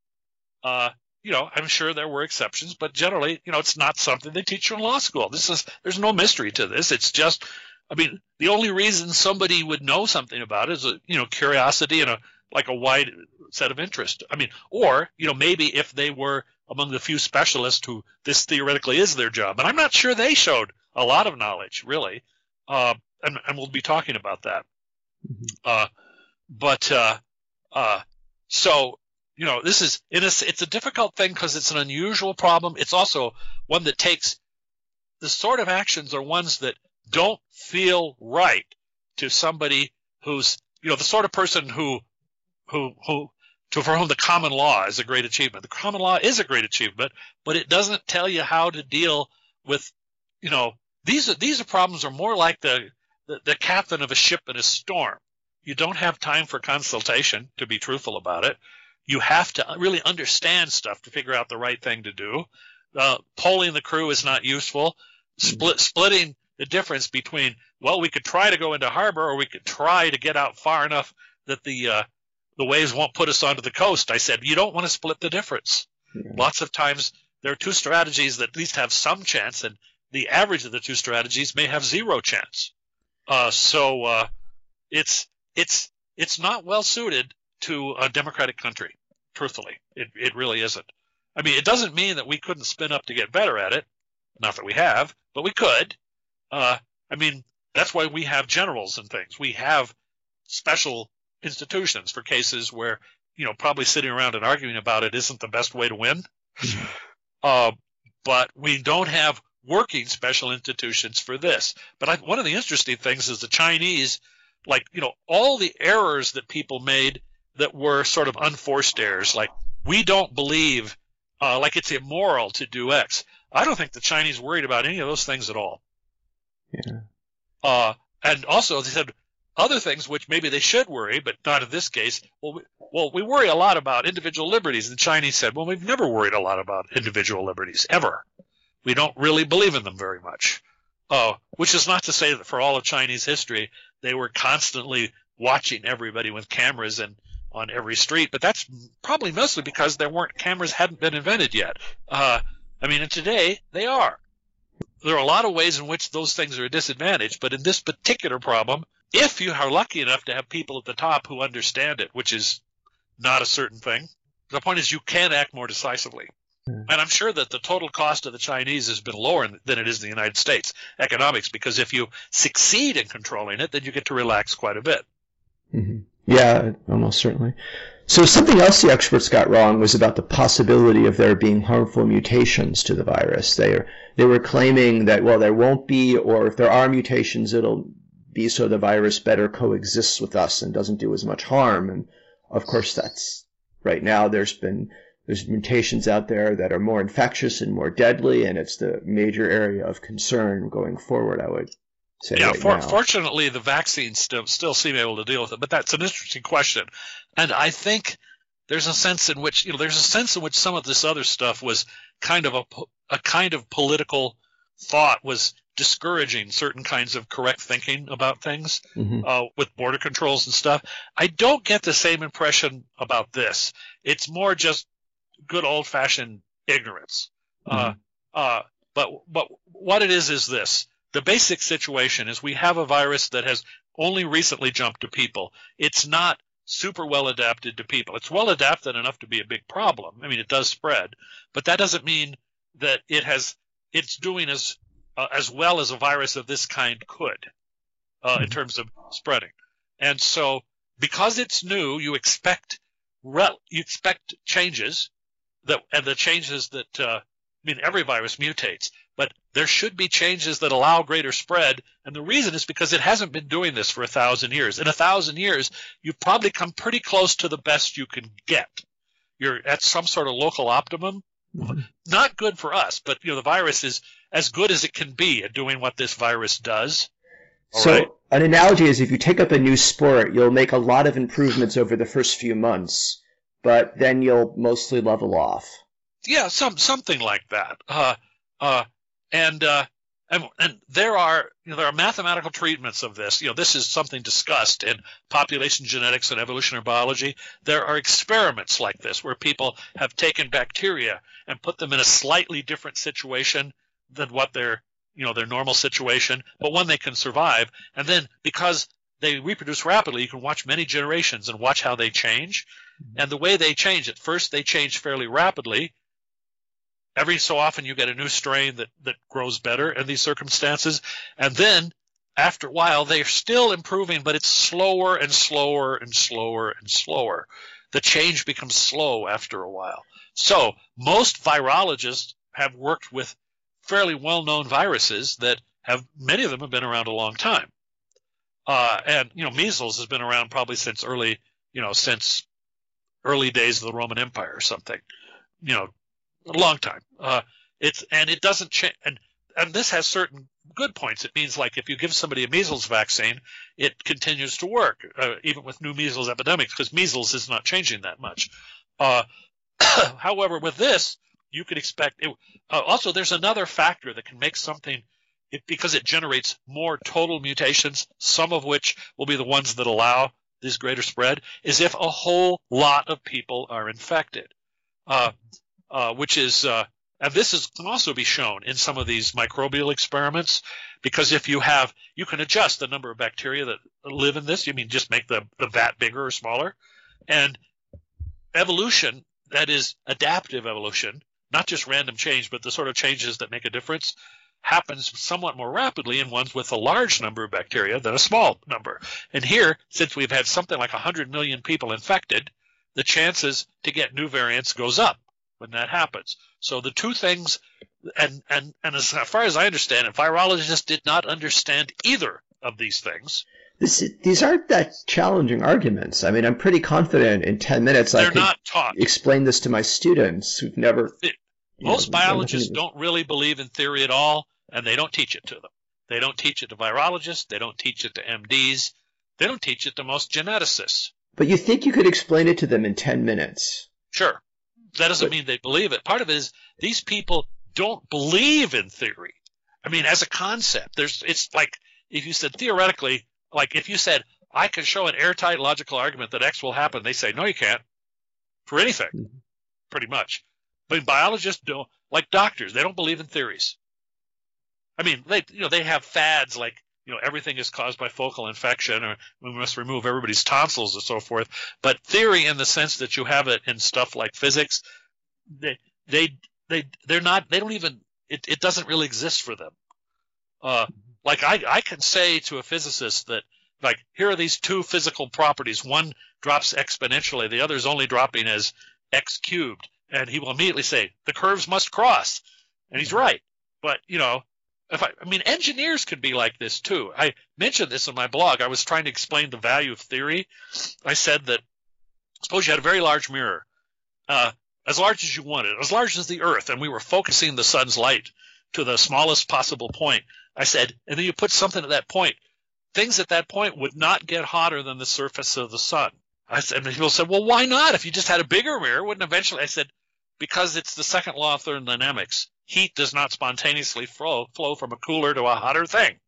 uh, you know, I'm sure there were exceptions, but generally, you know, it's not something they teach you in law school. This is, there's no mystery to this. It's just, I mean, the only reason somebody would know something about it is a, you know, curiosity and a, like a wide set of interest. I mean, or, you know, maybe if they were among the few specialists who this theoretically is their job. And I'm not sure they showed a lot of knowledge, really. Uh, and, and, we'll be talking about that. Mm-hmm. Uh, but uh, uh, so you know, this is a, it's a difficult thing because it's an unusual problem. It's also one that takes the sort of actions are ones that don't feel right to somebody who's you know the sort of person who who who to for whom the common law is a great achievement. The common law is a great achievement, but it doesn't tell you how to deal with you know these are these are problems are more like the, the, the captain of a ship in a storm. You don't have time for consultation, to be truthful about it. You have to really understand stuff to figure out the right thing to do. Uh, polling the crew is not useful. Split, splitting the difference between well, we could try to go into harbor, or we could try to get out far enough that the uh, the waves won't put us onto the coast. I said you don't want to split the difference. Yeah. Lots of times there are two strategies that at least have some chance, and the average of the two strategies may have zero chance. Uh, so uh, it's it's it's not well suited to a democratic country. Truthfully, it it really isn't. I mean, it doesn't mean that we couldn't spin up to get better at it. Not that we have, but we could. Uh, I mean, that's why we have generals and things. We have special institutions for cases where you know probably sitting around and arguing about it isn't the best way to win. uh, but we don't have working special institutions for this. But I, one of the interesting things is the Chinese, like, you know, all the errors that people made that were sort of unforced errors, like, we don't believe, uh, like it's immoral to do X. I don't think the Chinese worried about any of those things at all. Yeah. Uh, and also, they said other things which maybe they should worry, but not in this case. Well, we, well, we worry a lot about individual liberties. The Chinese said, well, we've never worried a lot about individual liberties, ever we don't really believe in them very much. Uh, which is not to say that for all of Chinese history, they were constantly watching everybody with cameras and on every street, but that's probably mostly because there weren't cameras hadn't been invented yet. Uh, I mean, and today they are. There are a lot of ways in which those things are a disadvantage, but in this particular problem, if you are lucky enough to have people at the top who understand it, which is not a certain thing, the point is you can act more decisively. Hmm. And I'm sure that the total cost of the Chinese has been lower than it is in the United States economics because if you succeed in controlling it, then you get to relax quite a bit. Mm-hmm. Yeah, almost certainly. So something else the experts got wrong was about the possibility of there being harmful mutations to the virus. They they were claiming that well there won't be, or if there are mutations, it'll be so the virus better coexists with us and doesn't do as much harm. And of course, that's right now. There's been there's mutations out there that are more infectious and more deadly, and it's the major area of concern going forward. I would say. Yeah, right for, fortunately, the vaccines still still seem able to deal with it, but that's an interesting question, and I think there's a sense in which you know there's a sense in which some of this other stuff was kind of a a kind of political thought was discouraging certain kinds of correct thinking about things mm-hmm. uh, with border controls and stuff. I don't get the same impression about this. It's more just good old fashioned ignorance. Uh, mm-hmm. Uh, uh, but but what it is is this: the basic situation is we have a virus that has only recently jumped to people. It's not super well adapted to people. It's well adapted enough to be a big problem. I mean, it does spread, but that doesn't mean that it has it's doing as uh, as well as a virus of this kind could uh, in mm-hmm. terms of spreading. And so, because it's new, you expect you expect changes that and the changes that uh, I mean every virus mutates, but there should be changes that allow greater spread. And the reason is because it hasn't been doing this for a thousand years. In a thousand years, you've probably come pretty close to the best you can get. You're at some sort of local optimum. Not good for us, but you know the virus is as good as it can be at doing what this virus does. All so right? an analogy is if you take up a new sport, you'll make a lot of improvements over the first few months, but then you'll mostly level off. Yeah, some something like that. Uh, uh, and uh, and, and there are you know, there are mathematical treatments of this. You know, this is something discussed in population genetics and evolutionary biology. There are experiments like this where people have taken bacteria and put them in a slightly different situation than what their you know their normal situation, but one they can survive. And then because they reproduce rapidly, you can watch many generations and watch how they change. Mm-hmm. And the way they change, at first they change fairly rapidly, every so often you get a new strain that, that grows better in these circumstances. And then after a while, they're still improving, but it's slower and slower and slower and slower. The change becomes slow after a while. So most virologists have worked with fairly well-known viruses that have many of them have been around a long time. Uh, and you know, measles has been around probably since early, you know, since early days of the Roman Empire or something. You know, a long time. Uh, it's and it doesn't change. And and this has certain good points. It means like if you give somebody a measles vaccine, it continues to work uh, even with new measles epidemics because measles is not changing that much. Uh, however, with this, you could expect. It, uh, also, there's another factor that can make something. It, because it generates more total mutations, some of which will be the ones that allow this greater spread, is if a whole lot of people are infected. Uh, uh, which is uh, and this is, can also be shown in some of these microbial experiments because if you have you can adjust the number of bacteria that live in this. You mean just make the, the vat bigger or smaller. And evolution that is adaptive evolution not just random change but the sort of changes that make a difference happens somewhat more rapidly in ones with a large number of bacteria than a small number. And here since we've had something like 100 million people infected the chances to get new variants goes up when that happens. So the two things, and and and as far as I understand it, virologists did not understand either of these things. This, these aren't that challenging arguments. I mean, I'm pretty confident in 10 minutes They're I could not taught. explain this to my students who've never. Most know, biologists don't really believe in theory at all, and they don't teach it to them. They don't teach it to virologists. They don't teach it to MDs. They don't teach it to most geneticists. But you think you could explain it to them in 10 minutes? Sure that doesn't mean they believe it. Part of it is these people don't believe in theory. I mean, as a concept, there's it's like if you said theoretically, like if you said I can show an airtight logical argument that X will happen, they say no, you can't for anything, mm-hmm. pretty much. But biologists don't, like doctors, they don't believe in theories. I mean, they you know they have fads like you know everything is caused by focal infection or we must remove everybody's tonsils and so forth. But theory in the sense that you have it in stuff like physics they they they they're not they don't even it, it doesn't really exist for them. Uh, like I, I can say to a physicist that like here are these two physical properties. One drops exponentially the other is only dropping as x cubed. And he will immediately say the curves must cross. And he's right. But you know if I, I mean, engineers could be like this too. I mentioned this in my blog. I was trying to explain the value of theory. I said that suppose you had a very large mirror, uh, as large as you wanted, as large as the Earth, and we were focusing the sun's light to the smallest possible point. I said, and then you put something at that point. Things at that point would not get hotter than the surface of the sun. I said, and people said, well, why not? If you just had a bigger mirror, wouldn't eventually? I said, because it's the second law of thermodynamics. Heat does not spontaneously flow, flow from a cooler to a hotter thing.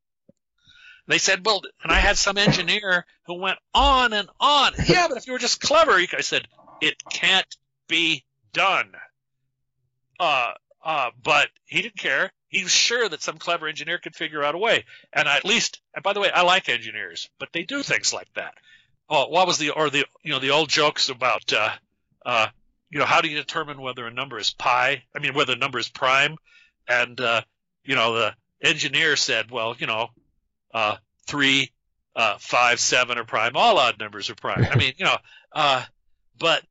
They said, well, and I had some engineer who went on and on. Yeah, but if you were just clever, I said, it can't be done. Uh, uh, but he didn't care. He was sure that some clever engineer could figure out a way. And at least, and by the way, I like engineers, but they do things like that. Oh, what was the or the you know the old jokes about uh, uh, you know how do you determine whether a number is pi? I mean whether a number is prime, and uh, you know the engineer said, well, you know, uh, three, uh, five, seven are prime. All odd numbers are prime. I mean, you know, uh, but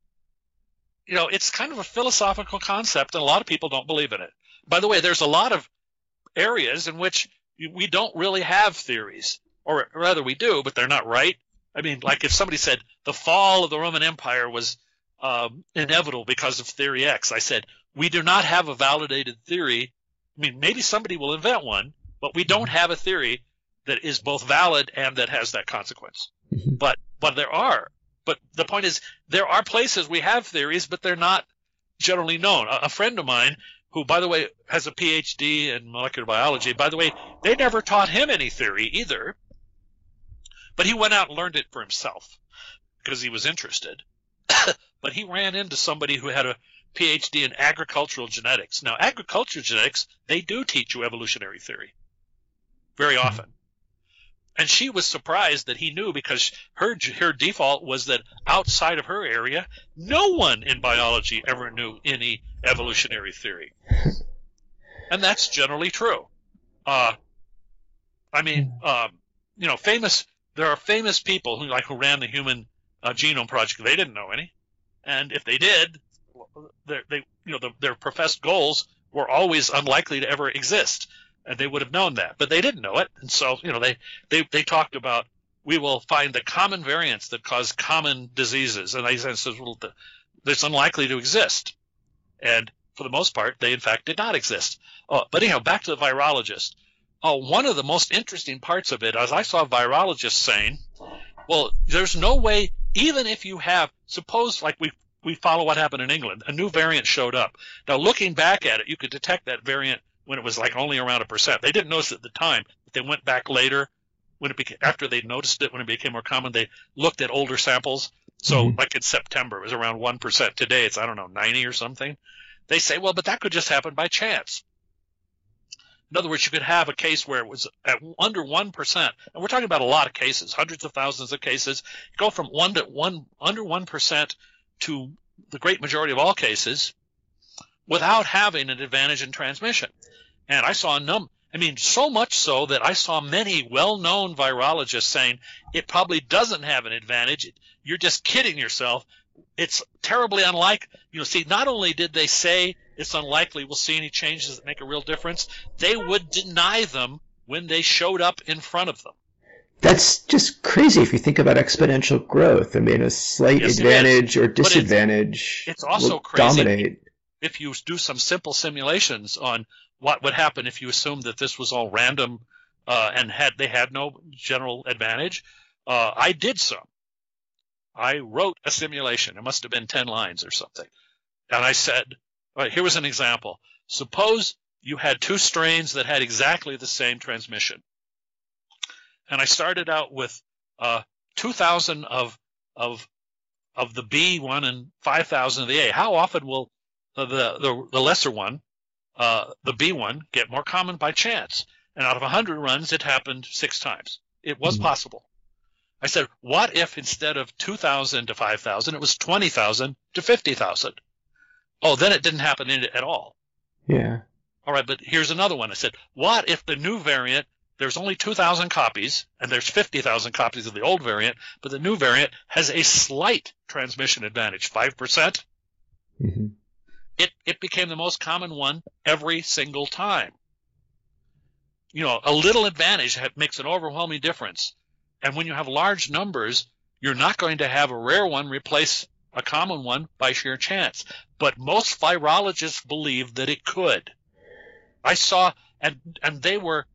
you know, it's kind of a philosophical concept, and a lot of people don't believe in it. By the way, there's a lot of areas in which we don't really have theories, or rather, we do, but they're not right. I mean, like if somebody said the fall of the Roman Empire was um, inevitable because of theory X, I said we do not have a validated theory. I mean, maybe somebody will invent one, but we don't have a theory that is both valid and that has that consequence. Mm-hmm. But but there are. But the point is, there are places we have theories, but they're not generally known. A, a friend of mine, who by the way has a PhD in molecular biology, by the way, they never taught him any theory either. But he went out and learned it for himself because he was interested. but he ran into somebody who had a PhD in agricultural genetics. Now, agricultural genetics, they do teach you evolutionary theory very hmm. often. And she was surprised that he knew because her her default was that outside of her area, no one in biology ever knew any evolutionary theory. and that's generally true. Uh, I mean, hmm. um, you know, famous there are famous people who like who ran the Human uh, Genome Project. They didn't know any, and if they did, they you know the, their professed goals were always unlikely to ever exist, and they would have known that, but they didn't know it, and so you know they they they talked about we will find the common variants that cause common diseases, and they said well, that's unlikely to exist, and for the most part, they in fact did not exist. Oh, but anyhow, back to the virologist. Oh, one of the most interesting parts of it, as I saw virologists saying, well, there's no way, even if you have, suppose like we we follow what happened in England, a new variant showed up. Now, looking back at it, you could detect that variant when it was like only around a percent. They didn't notice it at the time, but they went back later when it became after they noticed it when it became more common. They looked at older samples. So, mm-hmm. like in September, it was around one percent. Today, it's I don't know ninety or something. They say, well, but that could just happen by chance. In other words, you could have a case where it was at under 1%, and we're talking about a lot of cases, hundreds of thousands of cases, go from 1 to 1 under 1% to the great majority of all cases without having an advantage in transmission. And I saw a num I mean, so much so that I saw many well-known virologists saying it probably doesn't have an advantage. You're just kidding yourself. It's terribly unlike, you know, see, not only did they say it's unlikely we'll see any changes that make a real difference. They would deny them when they showed up in front of them. That's just crazy if you think about exponential growth. I mean, a slight yes, advantage or disadvantage it's, it's also crazy dominate. If you do some simple simulations on what would happen if you assumed that this was all random uh, and had they had no general advantage. Uh, I did some. I wrote a simulation. It must have been ten lines or something, and I said Right, here was an example. Suppose you had two strains that had exactly the same transmission. And I started out with uh, 2,000 of, of, of the B one and 5,000 of the A. How often will the, the, the lesser one, uh, the B one, get more common by chance? And out of 100 runs, it happened six times. It was mm-hmm. possible. I said, what if instead of 2,000 to 5,000, it was 20,000 to 50,000? Oh, then it didn't happen at all. Yeah. All right, but here's another one. I said, what if the new variant, there's only 2,000 copies, and there's 50,000 copies of the old variant, but the new variant has a slight transmission advantage, 5%? Mm-hmm. It, it became the most common one every single time. You know, a little advantage makes an overwhelming difference. And when you have large numbers, you're not going to have a rare one replace a common one by sheer chance. But most virologists believe that it could. I saw, and and they were,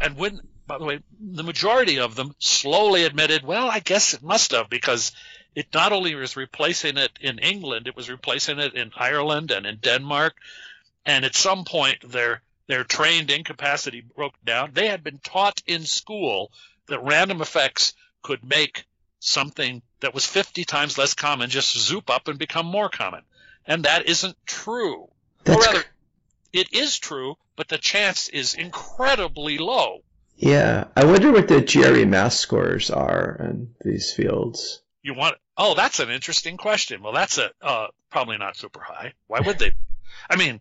and when, by the way, the majority of them slowly admitted, well, I guess it must have because it not only was replacing it in England, it was replacing it in Ireland and in Denmark. And at some point, their their trained incapacity broke down. They had been taught in school that random effects could make something that was 50 times less common just zoop up and become more common. And that isn't true. That's or rather, it is true, but the chance is incredibly low. Yeah, I wonder what the GRE math scores are in these fields. You want? Oh, that's an interesting question. Well, that's a uh, probably not super high. Why would they? I mean,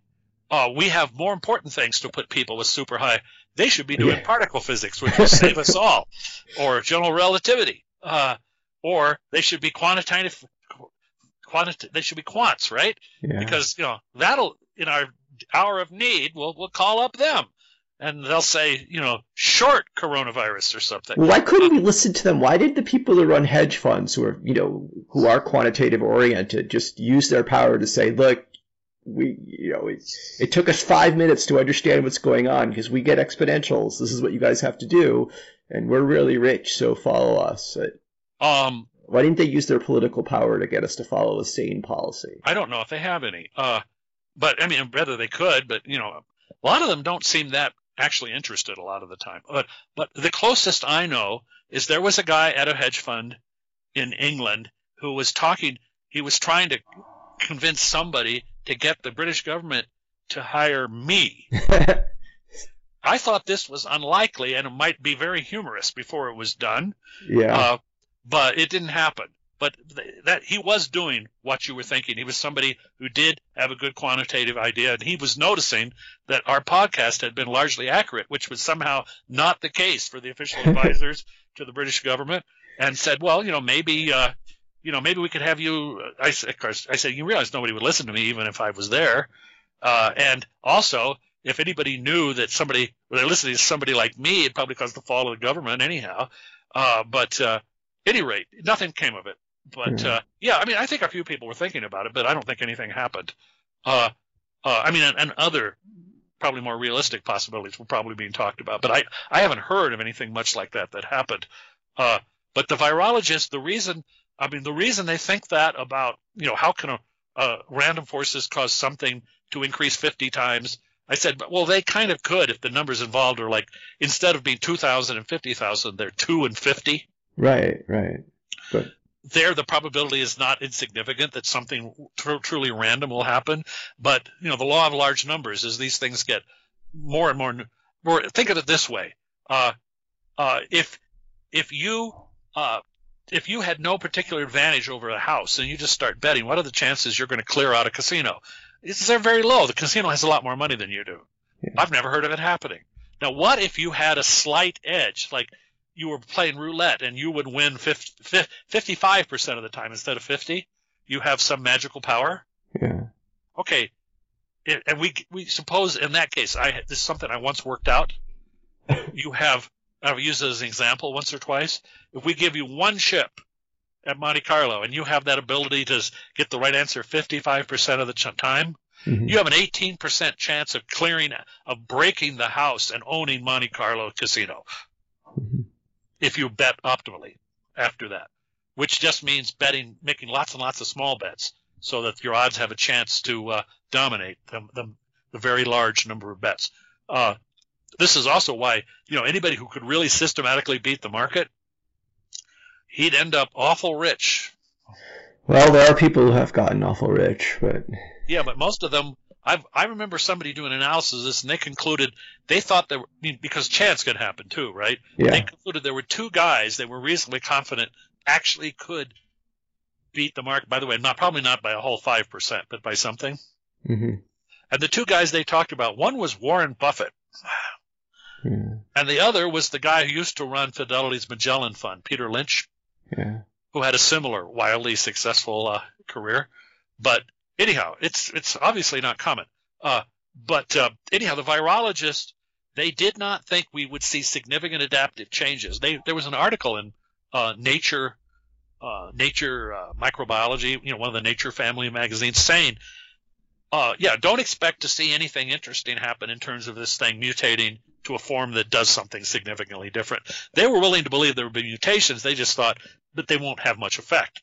uh, we have more important things to put people with super high. They should be doing Yeah. particle physics, which will save us all, or general relativity, uh, or they should be quantitative. Quanti- they should be quants, right? Yeah. because you know that'll in our hour of need we'll we'll call up them and they'll say you know short coronavirus or something Why couldn't uh, we listen to them? Why did the people who run hedge funds, who are you know who are quantitative oriented, just use their power to say, look, we you know it, it took us five minutes to understand what's going on because we get exponentials. This is what you guys have to do, and we're really rich, so follow us. Um Why didn't they use their political power to get us to follow a sane policy? i don't know if they have any uh but i mean whether they could but you know a lot of them don't seem that actually interested a lot of the time but but the closest i know is there was a guy at a hedge fund in england who was talking he was trying to convince somebody to get the british government to hire me I thought this was unlikely and it might be very humorous before it was done, yeah. uh, but it didn't happen. But th- that he was doing what you were thinking. He was somebody who did have a good quantitative idea, and he was noticing that our podcast had been largely accurate, which was somehow not the case for the official advisors to the British government, and said, "Well, you know, maybe, uh, you know, maybe we could have you." I, of course, I said, "You realize nobody would listen to me even if I was there," uh, and also if anybody knew that somebody were they listening to somebody like me, it probably caused the fall of the government anyhow. Uh, but uh, any rate, nothing came of it. But Yeah. uh, yeah, I mean, I think a few people were thinking about it, but I don't think anything happened. Uh, uh, I mean, and, and other probably more realistic possibilities were probably being talked about, but I I haven't heard of anything much like that that happened. Uh, but the virologists, the reason I mean, the reason they think that about you know how can a, random forces cause something to increase 50 times I said, well, they kind of could if the numbers involved are like instead of being 2,000 and 50,000, they're 2 and 50. Right. Right. But There, the probability is not insignificant that something tr- truly random will happen. But you know, the law of large numbers is these things get more and more. more think of it this way: uh, uh, if if you uh, if you had no particular advantage over a house and you just start betting, what are the chances you're going to clear out a casino? It's, they're very low. The casino has a lot more money than you do. Yeah. I've never heard of it happening. Now, what if you had a slight edge, like you were playing roulette and you would win 50, 55% of the time instead of 50? You have some magical power? Yeah. Okay. It, and we we suppose in that case, I this is something I once worked out. You have I've used it as an example once or twice. If we give you one chip at Monte Carlo and you have that ability to get the right answer 55% of the time, Mhm. you have an 18% chance of clearing, of breaking the house and owning Monte Carlo Casino. If you bet optimally after that, which just means betting, making lots and lots of small bets so that your odds have a chance to uh, dominate the, the, the very large number of bets. Uh, this is also why, you know, anybody who could really systematically beat the market, he'd end up awful rich. Well, there are people who have gotten awful rich, but Yeah, but most of them, I've, I remember somebody doing analysis of this, and they concluded they thought there were, I mean, because chance could happen too, right? They concluded there were two guys that were reasonably confident actually could beat the market. By the way, not probably not by a whole five percent, but by something. hmm And the two guys they talked about, one was Warren Buffett, Yeah. and the other was the guy who used to run Fidelity's Magellan Fund, Peter Lynch, Yeah. who had a similar wildly successful uh, career. But anyhow, it's it's obviously not common. Uh, but uh, anyhow, the virologists they did not think we would see significant adaptive changes. They there was an article in uh, Nature uh, Nature uh, Microbiology, you know, one of the Nature family magazines, saying, uh, yeah, don't expect to see anything interesting happen in terms of this thing mutating to a form that does something significantly different. They were willing to believe there would be mutations. They just thought that they won't have much effect.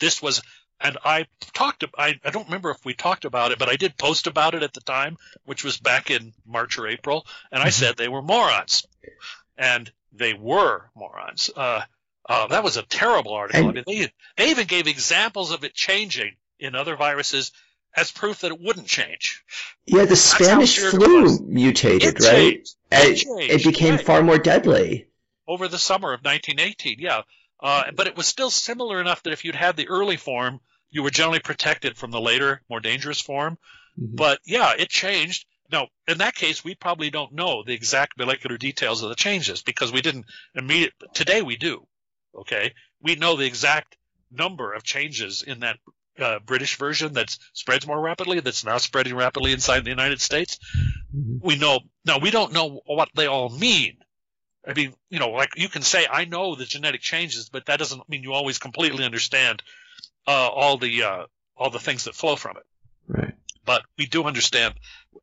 this was and I talked. I, I don't remember if we talked about it, but I did post about it at the time, which was back in March or April, and I mm-hmm. said they were morons, and they were morons. Uh, uh, that was a terrible article. I mean, they they even gave examples of it changing in other viruses as proof that it wouldn't change. Yeah, the Spanish flu mutated, it right? Changed. It, changed. it became right. far more deadly over the summer of 1918. Yeah. Uh, but it was still similar enough that if you'd had the early form, you were generally protected from the later, more dangerous form. Mm-hmm. But yeah, it changed. Now, in that case, we probably don't know the exact molecular details of the changes because we didn't immediate. Today we do. Okay, we know the exact number of changes in that uh, British version that spreads more rapidly, that's now spreading rapidly inside the United States. Mm-hmm. We know now. We don't know what they all mean. I mean, you know, like you can say, I know the genetic changes, but that doesn't mean you always completely understand uh, all the uh, all the things that flow from it. Right. But we do understand,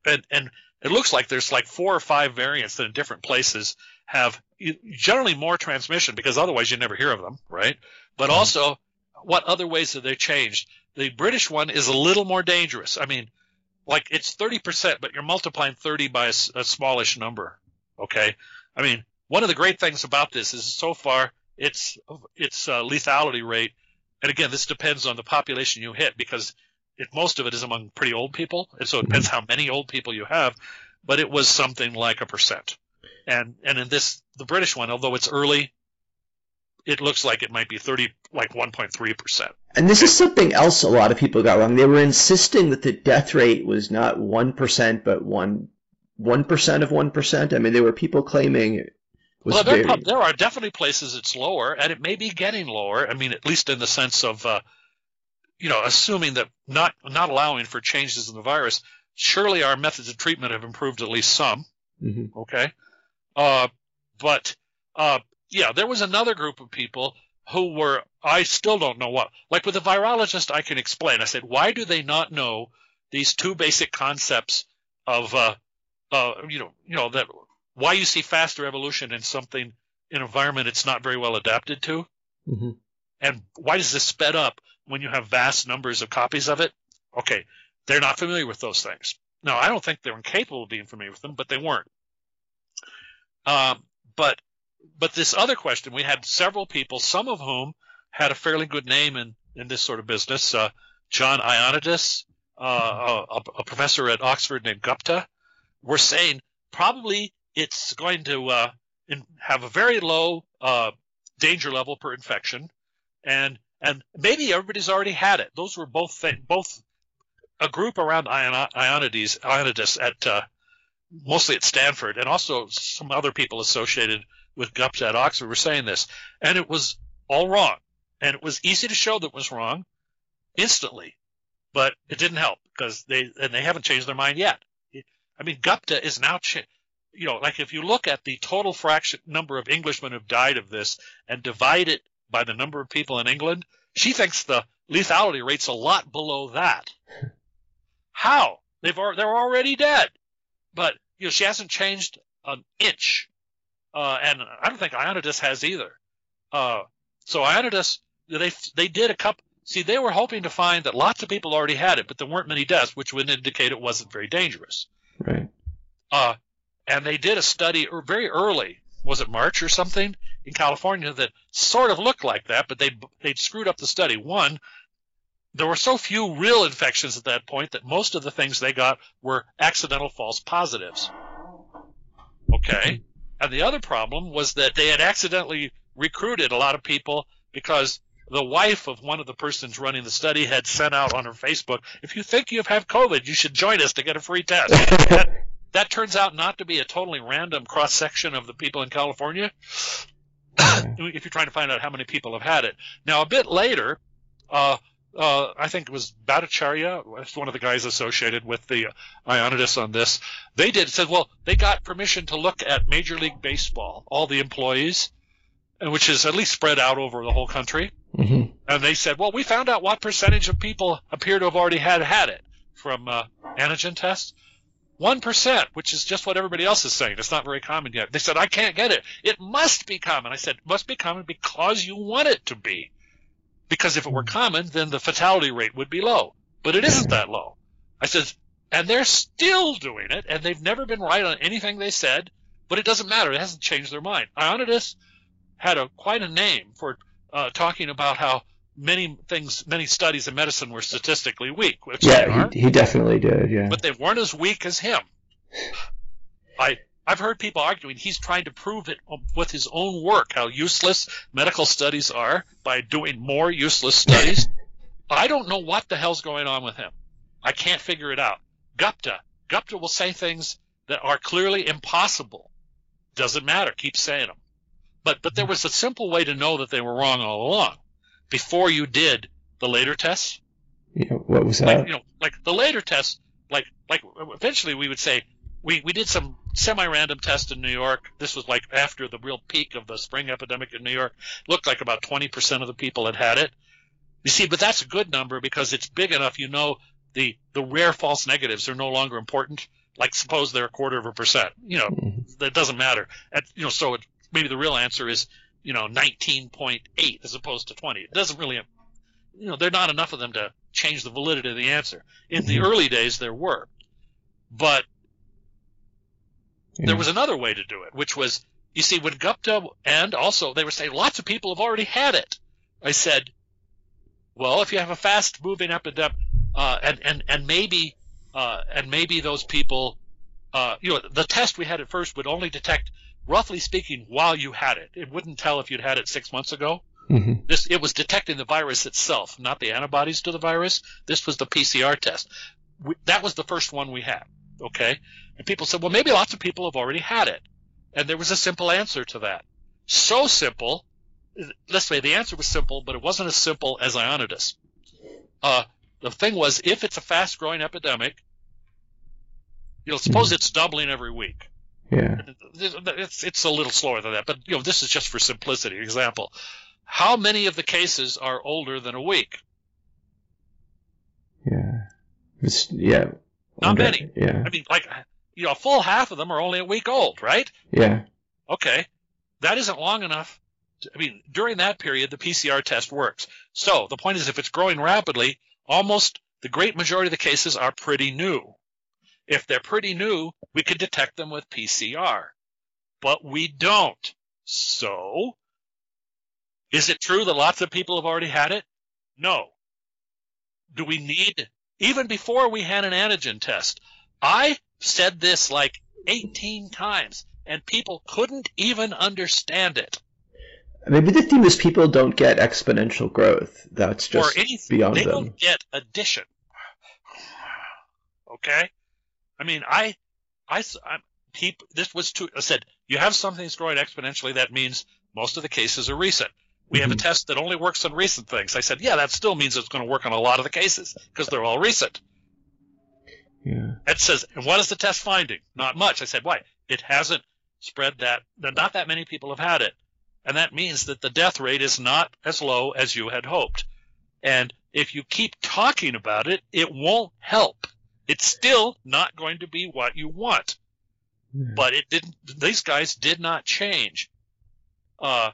and and it looks like there's like four or five variants that in different places have generally more transmission because otherwise you never hear of them, right? But mm-hmm. also, what other ways have they changed? The British one is a little more dangerous. I mean, like it's 30%, but you're multiplying 30 by a, a smallish number. Okay. I mean, one of the great things about this is so far its its uh, lethality rate and again, this depends on the population you hit because it, most of it is among pretty old people, and so it depends how many old people you have. But it was something like a percent, and and in this the British one, although it's early, it looks like it might be thirty, like one point three percent. And this is something else a lot of people got wrong. They were insisting that the death rate was not one percent, but one one percent of one percent. I mean, there were people claiming well, there, very... there, are definitely places it's lower, and it may be getting lower. I mean, at least in the sense of, uh, you know, assuming that not not allowing for changes in the virus, surely our methods of treatment have improved at least some. Mm-hmm. Okay, uh, but uh, yeah, there was another group of people who were I still don't know what. Like with a virologist, I can explain. I said, why do they not know these two basic concepts of, uh, uh, you know, you know that why you see faster evolution in something in an environment it's not very well adapted to, mm-hmm. and why does this sped up when you have vast numbers of copies of it? Okay, they're not familiar with those things. Now, I don't think they're incapable of being familiar with them, but they weren't. Um, but but this other question, we had several people, some of whom had a fairly good name in, in this sort of business. Uh, John Ioannidis, uh, a, a, professor at Oxford named Gupta, were saying probably it's going to uh, in, have a very low uh, danger level per infection, and and maybe everybody's already had it. Those were both th- both a group around Ionides Ioannidis at uh, mostly at Stanford, and also some other people associated with Gupta at Oxford were saying this, and it was all wrong, and it was easy to show that it was wrong instantly, but it didn't help because they and they haven't changed their mind yet. I mean, Gupta is now you know, like if you look at the total fraction number of Englishmen who've died of this and divide it by the number of people in England, she thinks the lethality rate's a lot below that. How? They've they're already dead, but you know she hasn't changed an inch, uh, and I don't think Ioannidis has either. Uh, so Ioannidis, they they did a couple. See, they were hoping to find that lots of people already had it, but there weren't many deaths, which would indicate it wasn't very dangerous. Right. Uh, and they did a study er, very early. Was it March or something in California that sort of looked like that, but they they screwed up the study. One, there were so few real infections at that point that most of the things they got were accidental false positives. Okay. Mm-hmm. And the other problem was that they had accidentally recruited a lot of people because the wife of one of the persons running the study had sent out on her Facebook, if you think you have COVID, you should join us to get a free test. that turns out not to be a totally random cross section of the people in California. if you're trying to find out how many people have had it. Now, a bit later, uh, uh, I think it was Bhattacharya, one of the guys associated with the Ioannidis on this. They did said, well, they got permission to look at Major League Baseball, all the employees, which is at least spread out over the whole country. Mm-hmm. And they said, well, we found out what percentage of people appear to have already had had it from uh, antigen tests. 1%, which is just what everybody else is saying. It's not very common yet. They said, I can't get it. It must be common. I said, it must be common because you want it to be. Because if it were common, then the fatality rate would be low. But it isn't that low. I said, and they're still doing it, and they've never been right on anything they said, but it doesn't matter. It hasn't changed their mind. Ioannidis had a quite a name for uh, talking about how many things, many studies in medicine were statistically weak. Which yeah, he, he, definitely did. Yeah, but they weren't as weak as him. I I've heard people arguing he's trying to prove it with his own work how useless medical studies are by doing more useless studies. I don't know what the hell's going on with him. I can't figure it out. Gupta, Gupta will say things that are clearly impossible. Doesn't matter. Keep saying them. But but there mm-hmm. was a simple way to know that they were wrong all along. Before you did the later tests. Yeah, what was that? Like, you know, like the later tests. Like like eventually we would say we we did some semi-random tests in New York. This was like after the real peak of the spring epidemic in New York. Looked like about 20% of the people had had it. You see, but that's a good number because it's big enough. You know, the the rare false negatives are no longer important. Like suppose they're a quarter of a percent. You know, mm-hmm. that doesn't matter. At, you know, so it, maybe the real answer is you know 19.8 as opposed to 20. It doesn't really, you know, they're not enough of them to change the validity of the answer. In the mm-hmm. early days, there were, but yeah. there was another way to do it, which was you see when Gupta and also they were saying lots of people have already had it. I said, well, if you have a fast moving epidemic, uh, and and and maybe uh, and maybe those people, uh, you know, the test we had at first would only detect, roughly speaking, while you had it. It wouldn't tell if you'd had it six months ago. Mm-hmm. This it was detecting the virus itself, not the antibodies to the virus. This was the PCR test. We, that was the first one we had. Okay, and people said, well, maybe lots of people have already had it, and there was a simple answer to that. So simple. Let's say the answer was simple, but it wasn't as simple as Ioannidis. Uh, the thing was, if it's a fast growing epidemic, you know, suppose mm. it's doubling every week. Yeah. It's, it's a little slower than that, but you know, this is just for simplicity example. How many of the cases are older than a week? Yeah. It's, yeah. Not many. Yeah. I mean, like, you know, a full half of them are only a week old, right? Yeah. Okay. That isn't long enough. To, I mean, during that period, the PCR test works. So the point is, if it's growing rapidly, almost the great majority of the cases are pretty new. If they're pretty new, we could detect them with PCR. But we don't. So, is it true that lots of people have already had it? No. Do we need, even before we had an antigen test, I said this like 18 times and people couldn't even understand it. Maybe the theme is people don't get exponential growth. That's just or anything. beyond they them. They don't get addition. Okay, I mean, I, I, I people, this was too. I said you have something that's growing exponentially. That means most of the cases are recent. We mm-hmm. have a test that only works on recent things. I said, yeah, that still means it's going to work on a lot of the cases because they're all recent. Yeah. It says, and what is the test finding? Not much. I said, why? It hasn't spread that. Not that many people have had it and that means that the death rate is not as low as you had hoped. And if you keep talking about it, it won't help. It's still not going to be what you want. Hmm. But it didn't. These guys did not change. Uh,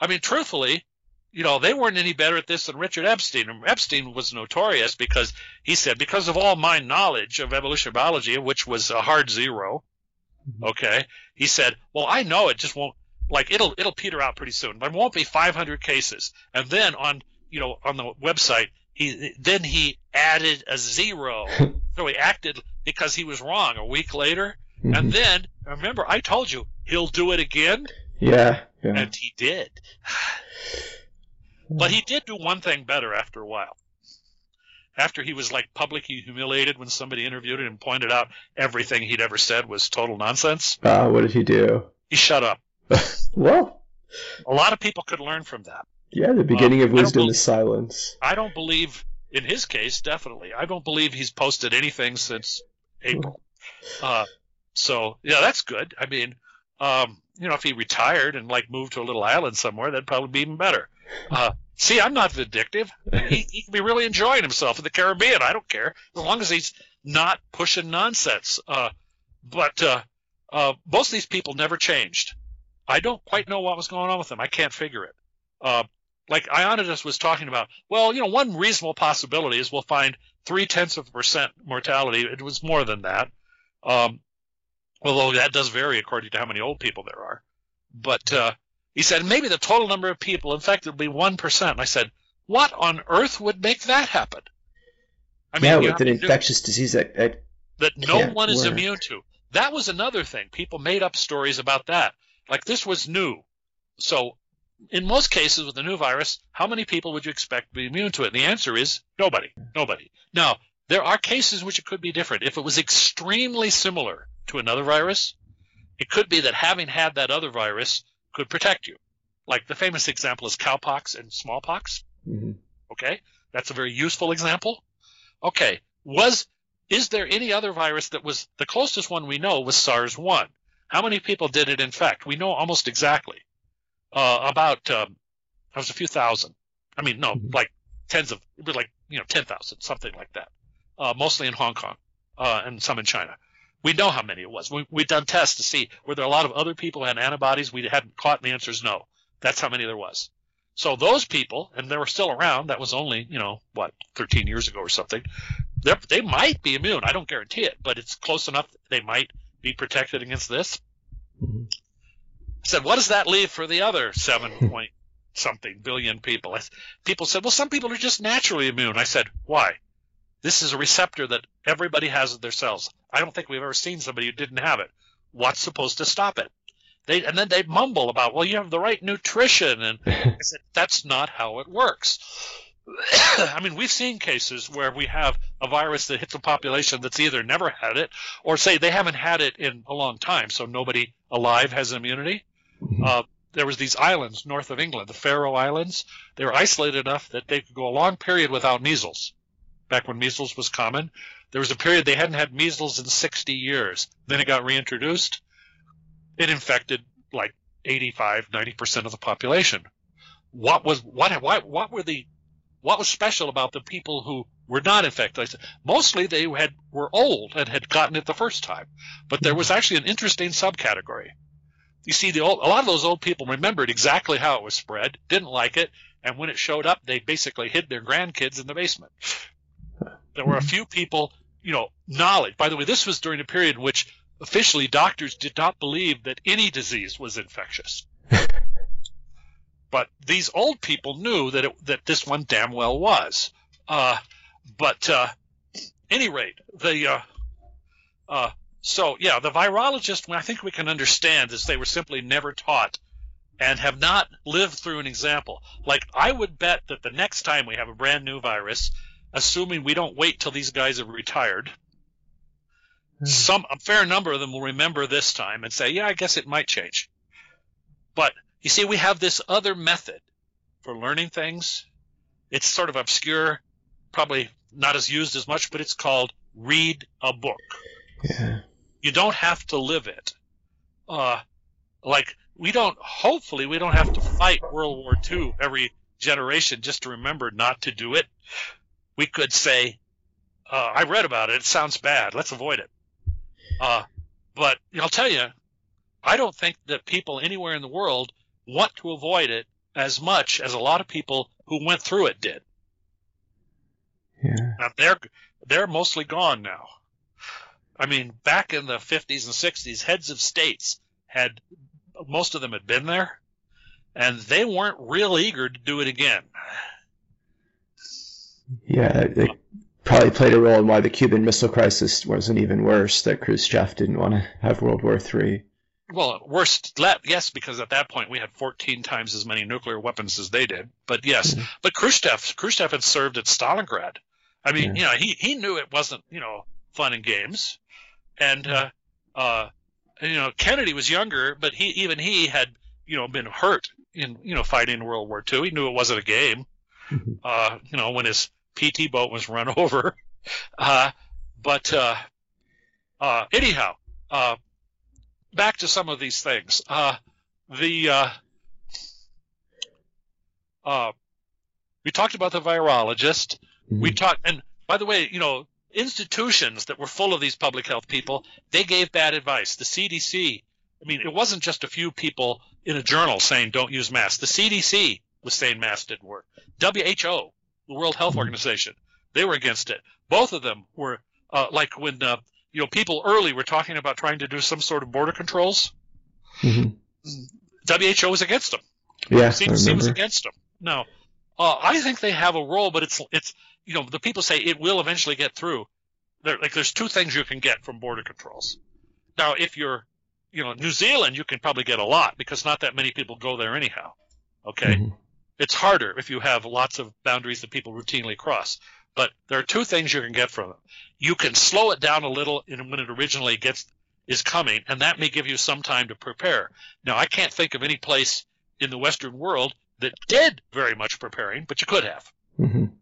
I mean, truthfully, you know, they weren't any better at this than Richard Epstein. And Epstein was notorious because he said, because of all my knowledge of evolutionary biology, which was a hard zero, mm-hmm. okay, he said, well, I know it just won't like it'll it'll peter out pretty soon. There won't be 500 cases, and then on you know on the website he then he added a zero, so he acted because he was wrong a week later, mm-hmm. and then remember I told you he'll do it again. Yeah, yeah. and he did. but he did do one thing better after a while. After he was like publicly humiliated when somebody interviewed him and pointed out everything he'd ever said was total nonsense. Uh, what did he do? He shut up. well, a lot of people could learn from that. Yeah, the beginning um, of wisdom is silence. I don't believe, in his case, definitely. I don't believe he's posted anything since April. Uh, so yeah, that's good. I mean, um, you know, if he retired and like moved to a little island somewhere, that'd probably be even better. Uh, see, I'm not vindictive. He, he can be really enjoying himself in the Caribbean. I don't care as long as he's not pushing nonsense. Uh, but uh, uh, most of these people never changed. I don't quite know what was going on with them. I can't figure it. Like Ioannidis was talking about, well, you know, one reasonable possibility is we'll find three tenths of a percent mortality. It was more than that. Um, although that does vary according to how many old people there are. But uh, he said maybe the total number of people infected will be one percent. I said, what on earth would make that happen? I mean, yeah, with an infectious disease that, that, that no one is work. immune to. That was another thing. People made up stories about that. Like this was new. So in most cases with a new virus, how many people would you expect to be immune to it? And the answer is nobody. Nobody. Now, there are cases in which it could be different. If it was extremely similar to another virus, it could be that having had that other virus could protect you. Like the famous example is cowpox and smallpox. Mm-hmm. Okay, that's a very useful example. Okay, was is there any other virus that was the closest one we know was SARS-1? How many people did it infect? We know almost exactly. Uh, about um, it was a few thousand. I mean, no, mm-hmm. like tens of, it was like you know, ten thousand, something like that. Uh, mostly in Hong Kong uh, and some in China. We know how many it was. We, we've done tests to see were there a lot of other people who had antibodies we hadn't caught, and the answer is no. That's how many there was. So those people, and they were still around. That was only you know what 13 years ago or something. They might be immune. I don't guarantee it, but it's close enough. They might be protected against this. I said, what does that leave for the other seven point something billion people? People said, well, some people are just naturally immune. I said, why? This is a receptor that everybody has in their cells. I don't think we've ever seen somebody who didn't have it. What's supposed to stop it? They and then they mumble about, well, you have the right nutrition, and I said that's not how it works. I mean, we've seen cases where we have a virus that hits a population that's either never had it, or say they haven't had it in a long time, so nobody alive has immunity. Mm-hmm. Uh, there was these islands north of England, the Faroe Islands. They were isolated enough that they could go a long period without measles back when measles was common. There was a period they hadn't had measles in 60 years. Then it got reintroduced. It infected like 85, 90% of the population. What was what what what were the what was special about the people who were not infected? I said, mostly they had were old and had gotten it the first time, but there was actually an interesting subcategory. You see, the old, a lot of those old people remembered exactly how it was spread, didn't like it, and when it showed up, they basically hid their grandkids in the basement. There were a few people, you know, knowledge. By the way, this was during a period in which officially doctors did not believe that any disease was infectious. but these old people knew that it, that this one damn well was. Uh, but uh, any rate, the uh, uh so yeah, the virologist. I think we can understand is they were simply never taught and have not lived through an example. Like I would bet that the next time we have a brand new virus, assuming we don't wait till these guys have retired. Hmm. Some a fair number of them will remember this time and say, "Yeah, I guess it might change." But you see, we have this other method for learning things. It's sort of obscure, probably not as used as much, but it's called read a book. Yeah. You don't have to live it. Uh, like we don't. Hopefully, we don't have to fight World War II every generation just to remember not to do it we could say, uh, I read about it. It sounds bad. Let's avoid it. Uh, but I'll tell you, I don't think that people anywhere in the world want to avoid it as much as a lot of people who went through it did. Yeah. Now they're they're mostly gone now. I mean, back in the 50s and 60s, heads of states had most of them had been there, and they weren't real eager to do it again. Yeah, it probably played a role in why the Cuban Missile Crisis wasn't even worse. That Khrushchev didn't want to have World War III. Well, worst, yes, because at that point we had 14 times as many nuclear weapons as they did. But yes, mm-hmm. but Khrushchev, Khrushchev had served at Stalingrad. I mean, yeah. you know, he he knew it wasn't, you know, fun and games, and uh, uh, you know, Kennedy was younger, but he even he had, you know, been hurt in, you know, fighting World War II. He knew it wasn't a game. Mm-hmm. Uh, you know, when his PT boat was run over. Uh, but uh, uh, anyhow, uh, back to some of these things. Uh, the uh, we talked about the virologist. Mm-hmm. We talked, and by the way, you know, institutions that were full of these public health people, they gave bad advice. The CDC. I mean, it wasn't just a few people in a journal saying don't use masks. The CDC was saying masks didn't work. WHO, the World Health Mm-hmm. Organization, they were against it. Both of them were uh, like when uh, you know people early were talking about trying to do some sort of border controls. Mhm. WHO was against them. Yeah, CDC was against them. No, uh, I think they have a role, but it's it's you know the people say it will eventually get through. There, like there's two things you can get from border controls. Now, if you're you know New Zealand, you can probably get a lot because not that many people go there anyhow. Okay, Mhm. it's harder if you have lots of boundaries that people routinely cross. But there are two things you can get from them. You can slow it down a little in when it originally gets is coming, and that may give you some time to prepare. Now, I can't think of any place in the Western world that did very much preparing, but you could have. Mhm.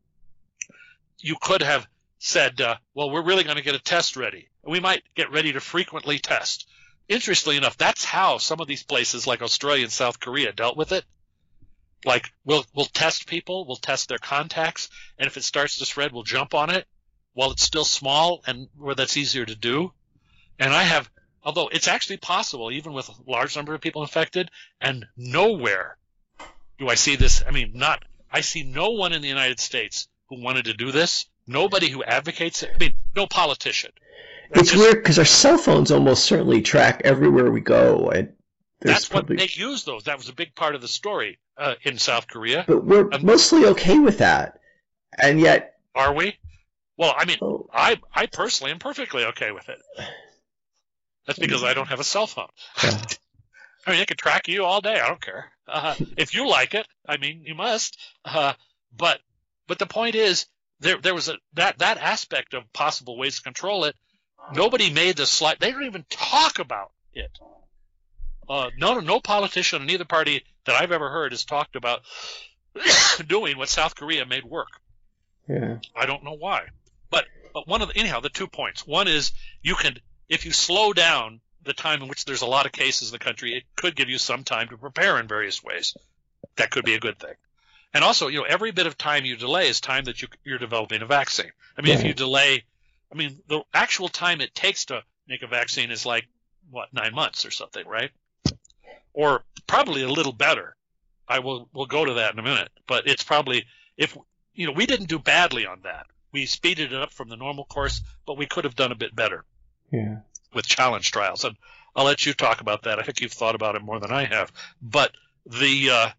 You could have said, uh, "Well, we're really going to get a test ready. We might get ready to frequently test." Interestingly enough, that's how some of these places, like Australia and South Korea, dealt with it. Like, we'll we'll test people, we'll test their contacts, and if it starts to spread, we'll jump on it while it's still small and where that's easier to do. And I have, although it's actually possible, even with a large number of people infected, and nowhere do I see this. I mean, not, I see no one in the United States who wanted to do this. Nobody who advocates it. I mean, no politician. It's just- weird because our cell phones almost certainly track everywhere we go, and That's probably. what they use those. That was a big part of the story uh, in South Korea. but we're Um, mostly okay with that, and yet, Are we? Well, I mean, oh, I I personally am perfectly okay with it. That's because I don't have a cell phone. Yeah. I mean, it could track you all day. I don't care. Uh, if you like it, I mean, you must. Uh, but but the point is, there there was a that that aspect of possible ways to control it. Nobody made the slight. They don't even talk about it. Uh, no no politician in either party that I've ever heard has talked about doing what South Korea made work. yeah, I don't know why. But but one of the anyhow the two points. One is you can if you slow down the time in which there's a lot of cases in the country, it could give you some time to prepare in various ways. That could be a good thing. And also, you know, every bit of time you delay is time that you, you're developing a vaccine. I mean, if you delay, I mean, the actual time it takes to make a vaccine is like what nine months or something, right? Or probably a little better. I will we'll go to that in a minute, but it's probably if you know we didn't do badly on that. We speeded it up from the normal course, but we could have done a bit better yeah. with challenge trials. And I'll let you talk about that. I think you've thought about it more than I have. But the uh,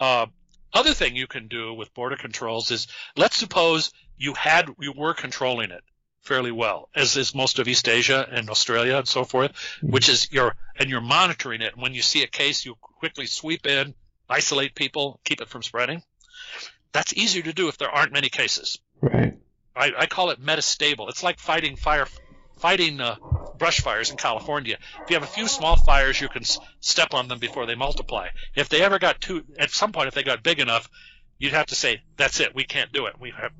uh, other thing you can do with border controls is let's suppose you had you were controlling it fairly well, as is most of East Asia and Australia and so forth, which is your and you're monitoring it. When you see a case, you quickly sweep in, isolate people, keep it from spreading. That's easier to do if there aren't many cases. Right. I, I call it metastable. It's like fighting fire, fighting uh, brush fires in California. If you have a few small fires, you can s- step on them before they multiply. If they ever got too, at some point, if they got big enough, you'd have to say, "That's it. We can't do it. We have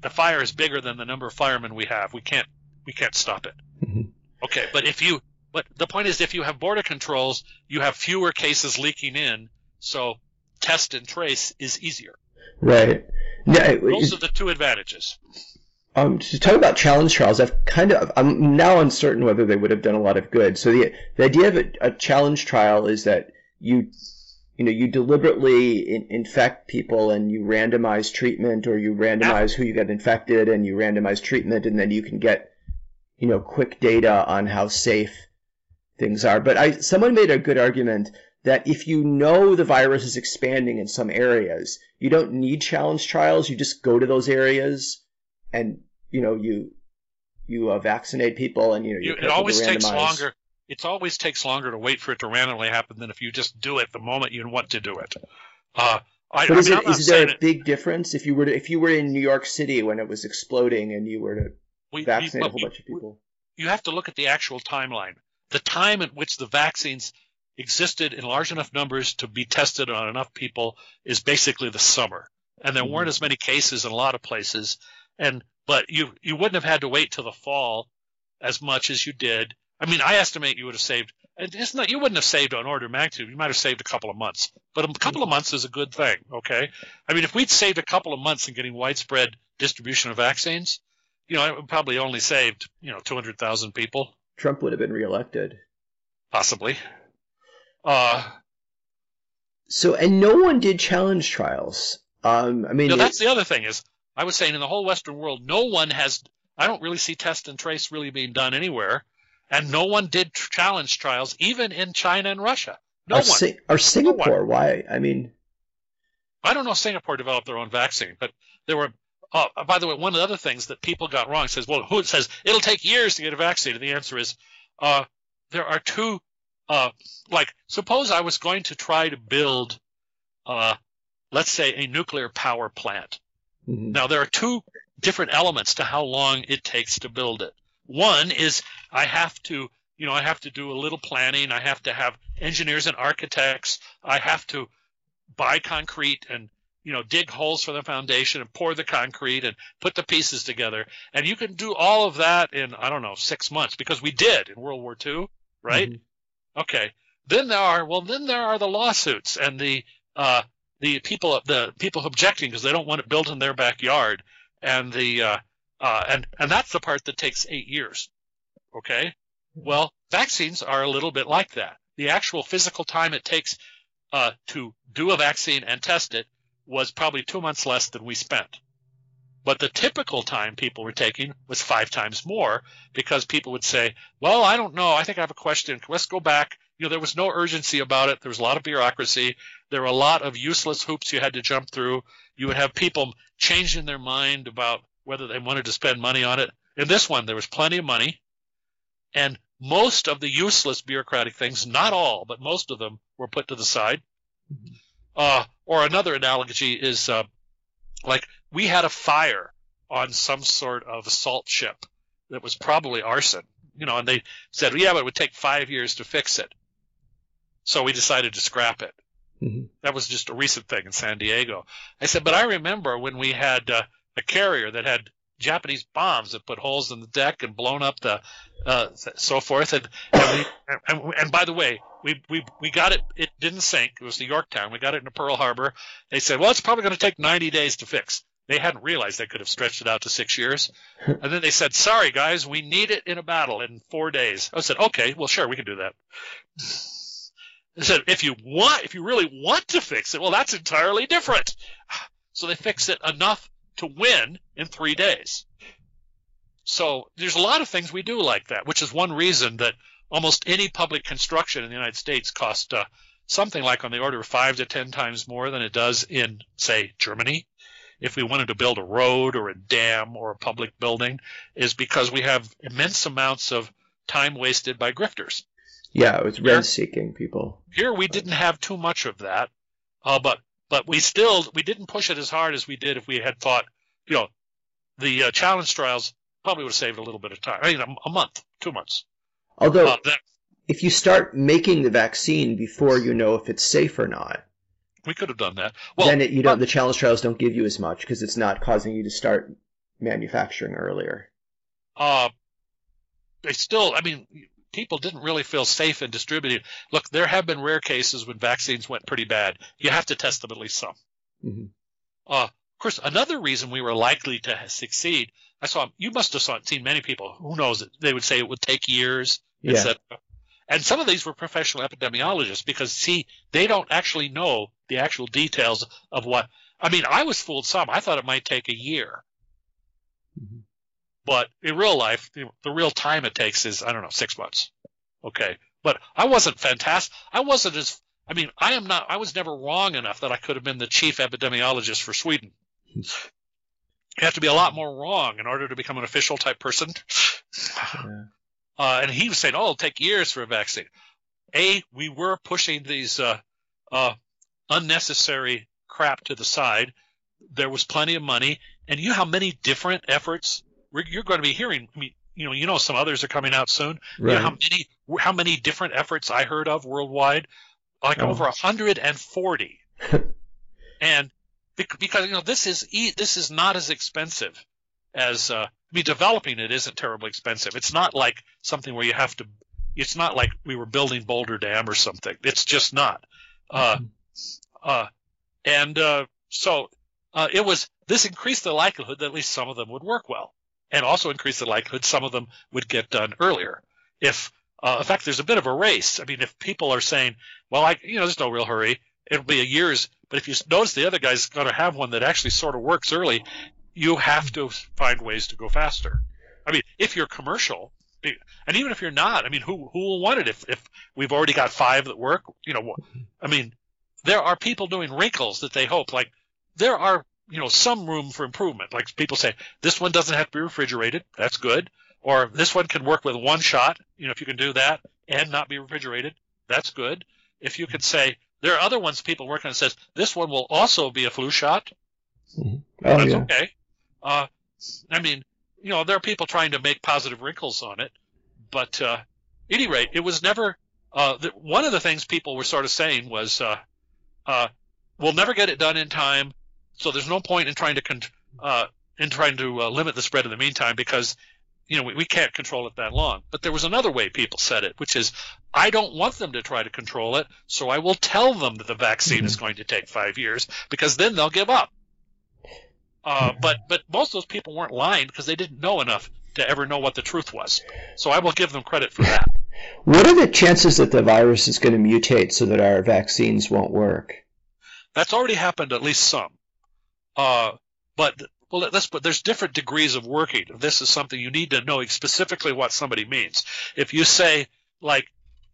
the fire is bigger than the number of firemen we have. We can't we can't stop it." Mhm. Okay, but if you but the point is, if you have border controls, you have fewer cases leaking in, so test and trace is easier. Right. Yeah, Those are the two advantages. Um, to talk about challenge trials, I've kind of I'm now uncertain whether they would have done a lot of good. So the the idea of a, a challenge trial is that you you know you deliberately in, infect people and you randomize treatment, or you randomize who you get infected and you randomize treatment, and then you can get you know quick data on how safe things are. But I someone made a good argument that if you know the virus is expanding in some areas, you don't need challenge trials. You just go to those areas and you know you you uh, vaccinate people and you know You, it always takes longer. It always takes longer to wait for it to randomly happen than if you just do it the moment you want to do it. Uh, I, But is, I'm not is there a it- big difference if you were to, if you were in New York City when it was exploding and you were to we- we- vaccinate a whole you- bunch of people? you have to look at the actual timeline. The time at which the vaccines existed in large enough numbers to be tested on enough people is basically the summer. And there weren't Mhm. as many cases in a lot of places. And but you you wouldn't have had to wait till the fall as much as you did. I mean, I estimate you would have saved. It's not you wouldn't have saved on order of magnitude. You might have saved a couple of months, but a couple of months is a good thing. Okay, I mean, if we'd saved a couple of months in getting widespread distribution of vaccines, you know, it would probably only saved you know two hundred thousand people Trump would have been reelected. possibly. Uh, So, and no one did challenge trials. Um, I mean, no, that's it, the other thing is I was saying in the whole Western world, no one has. I don't really see test and trace really being done anywhere, and no one did challenge trials, even in China and Russia. No or one. Si- or Singapore? No why? I mean, I don't know. Singapore developed their own vaccine, but there were. Uh, by the way, one of the other things that people got wrong says, well, who says it'll take years to get a vaccine? And the answer is, uh, there are two. Uh, like, suppose I was going to try to build, uh, let's say, a nuclear power plant. Mm-hmm. Now, there are two different elements to how long it takes to build it. One is I have to, you know, I have to do a little planning. I have to have engineers and architects. I have to buy concrete and, you know, dig holes for the foundation and pour the concrete and put the pieces together. And you can do all of that in, I don't know, six months because we did in World War II, right? Mm-hmm. Okay. Then there are, well, then there are the lawsuits and the, uh, the people, the people objecting because they don't want it built in their backyard. And the, uh, uh, and and that's the part that takes eight years. Okay, well, vaccines are a little bit like that. The actual physical time it takes uh, to do a vaccine and test it was probably two months less than we spent. But the typical time people were taking was five times more because people would say, well, I don't know. I think I have a question. Let's go back. You know, there was no urgency about it. There was a lot of bureaucracy. There were a lot of useless hoops you had to jump through. You would have people changing their mind about whether they wanted to spend money on it. In this one, there was plenty of money, and most of the useless bureaucratic things, not all, but most of them, were put to the side. Uh, or another analogy is uh, like we had a fire on some sort of assault ship that was probably arson, you know, and they said, yeah, but it would take five years to fix it. So we decided to scrap it. Mm-hmm. That was just a recent thing in San Diego. I said, but I remember when we had uh, a carrier that had Japanese bombs that put holes in the deck and blown up the uh, so forth. And and, we, and and, by the way, we, we we got it. It didn't sink. It was the Yorktown. We got it in Pearl Harbor. They said, well, it's probably going to take 90 days to fix. They hadn't realized they could have stretched it out to six years. And then they said, sorry guys, we need it in a battle in four days. I said, okay, well sure, we can do that. Said, if you want, if you really want to fix it, well, that's entirely different. So they fix it enough to win in three days. So there's a lot of things we do like that, which is one reason that almost any public construction in the United States costs uh, something like on the order of five to ten times more than it does in, say, Germany. If we wanted to build a road or a dam or a public building, is because we have immense amounts of time wasted by grifters. Yeah, it was rent seeking people. Here we didn't have too much of that, uh, but but we still we didn't push it as hard as we did if we had thought, you know, the uh, challenge trials probably would have saved a little bit of time. I mean, a, a month, two months. Although, uh, that, if you start making the vaccine before you know if it's safe or not, we could have done that. Well, then it, you don't. The challenge trials don't give you as much because it's not causing you to start manufacturing earlier. Uh, they still. I mean, people didn't really feel safe in distributing. Look, there have been rare cases when vaccines went pretty bad. You have to test them at least some. Mm-hmm. Uh, of course, another reason we were likely to succeed, I saw you must have saw, seen many people. Who knows? They would say it would take years, yeah. etc. And some of these were professional epidemiologists because see, they don't actually know the actual details of what. I mean, I was fooled some. I thought it might take a year. Mm-hmm. But in real life, the, the real time it takes is, I don't know, six months. Okay. But I wasn't fantastic. I wasn't as, I mean, I am not, I was never wrong enough that I could have been the chief epidemiologist for Sweden. You have to be a lot more wrong in order to become an official type person. Yeah. Uh, and he was saying, oh, it'll take years for a vaccine. A, we were pushing these uh, uh, unnecessary crap to the side. There was plenty of money. And you know how many different efforts you're going to be hearing. I mean, you know, you know, some others are coming out soon. Right. You know how many how many different efforts I heard of worldwide? Like oh. over 140. and because you know this is this is not as expensive as uh, I mean developing it isn't terribly expensive. It's not like something where you have to. It's not like we were building Boulder Dam or something. It's just not. Uh, mm-hmm. uh, and uh, so uh, it was. This increased the likelihood that at least some of them would work well and also increase the likelihood some of them would get done earlier. If, uh, in fact, there's a bit of a race. I mean, if people are saying, well, I, you know, there's no real hurry, it'll be a year's. But if you notice the other guy's going to have one that actually sort of works early, you have to find ways to go faster. I mean, if you're commercial, and even if you're not, I mean, who who will want it if if we've already got five that work? You know, I mean, there are people doing wrinkles that they hope like there are you know some room for improvement. Like people say, this one doesn't have to be refrigerated. That's good. Or this one can work with one shot. You know, if you can do that and not be refrigerated, that's good. If you could say there are other ones people working on says this one will also be a flu shot. Mm-hmm. Oh, that's yeah. okay. Uh, I mean, you know, there are people trying to make positive wrinkles on it, but uh, at any rate, it was never. Uh, the, one of the things people were sort of saying was, uh, uh, "We'll never get it done in time, so there's no point in trying to con- uh, in trying to uh, limit the spread in the meantime because you know we, we can't control it that long." But there was another way people said it, which is, "I don't want them to try to control it, so I will tell them that the vaccine mm-hmm. is going to take five years because then they'll give up." Uh, mm-hmm. but but most of those people weren't lying because they didn't know enough to ever know what the truth was. So I will give them credit for that. What are the chances that the virus is going to mutate so that our vaccines won't work? That's already happened at least some. Uh, but well, let's but there's different degrees of working. This is something you need to know specifically what somebody means. If you say like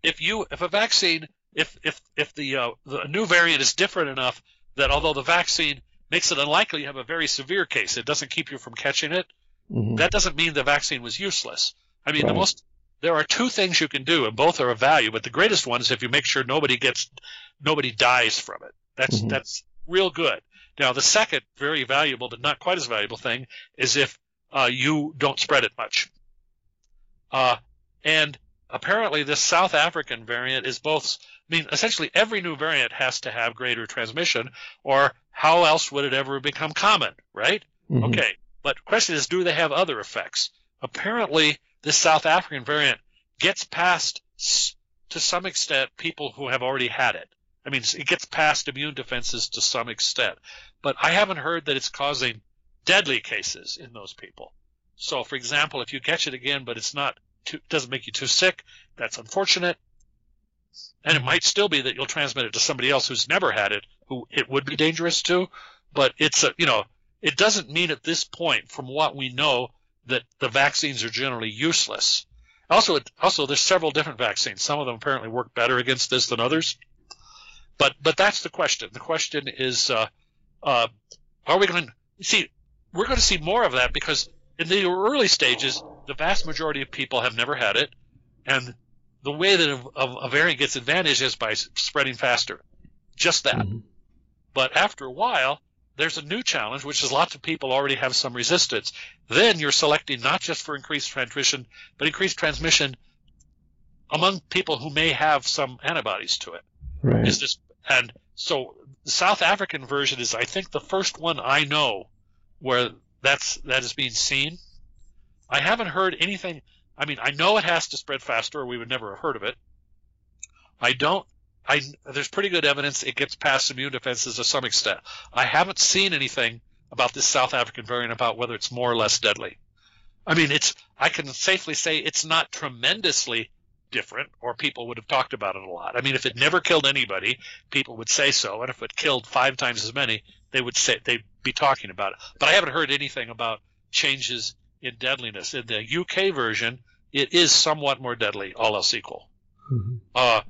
if you if a vaccine if if if the uh, the new variant is different enough that although the vaccine makes it unlikely you have a very severe case, it doesn't keep you from catching it. Mm-hmm. That doesn't mean the vaccine was useless. I mean, right. the most there are two things you can do, and both are of value. But the greatest one is if you make sure nobody gets nobody dies from it. That's mm-hmm. that's real good. Now, the second very valuable but not quite as valuable thing is if uh, you don't spread it much. Uh, and apparently, this South African variant is both. I mean, essentially, every new variant has to have greater transmission, or how else would it ever become common, right? Mm-hmm. Okay. But the question is, do they have other effects? Apparently, this South African variant gets past, to some extent, people who have already had it. I mean, it gets past immune defenses to some extent. But I haven't heard that it's causing deadly cases in those people. So, for example, if you catch it again, but it's not too, doesn't make you too sick, that's unfortunate. And it might still be that you'll transmit it to somebody else who's never had it, who it would be dangerous to. But it's a, you know, it doesn't mean at this point, from what we know, that the vaccines are generally useless. Also, it, also there's several different vaccines. Some of them apparently work better against this than others. But but that's the question. The question is, uh, uh, are we going to see? We're going to see more of that because in the early stages, the vast majority of people have never had it, and the way that a, a variant gets advantage is by spreading faster. Just that. Mm-hmm. But after a while, there's a new challenge, which is lots of people already have some resistance. Then you're selecting not just for increased transmission, but increased transmission among people who may have some antibodies to it. Right. Is this and so the South African version is, I think, the first one I know where that's that is being seen. I haven't heard anything. I mean, I know it has to spread faster, or we would never have heard of it. I don't I, there's pretty good evidence it gets past immune defenses to some extent. I haven't seen anything about this South African variant about whether it's more or less deadly. I mean, it's I can safely say it's not tremendously different, or people would have talked about it a lot. I mean, if it never killed anybody, people would say so, and if it killed five times as many, they would say they'd be talking about it. But I haven't heard anything about changes in deadliness. In the UK version, it is somewhat more deadly, all else equal. Mm-hmm. Uh,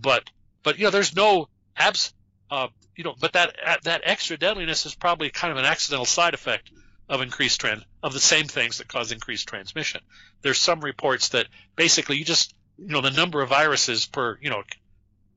but but you know, there's no abs, uh, you know, but that that extra deadliness is probably kind of an accidental side effect of increased trend of the same things that cause increased transmission. There's some reports that basically you just you know the number of viruses per you know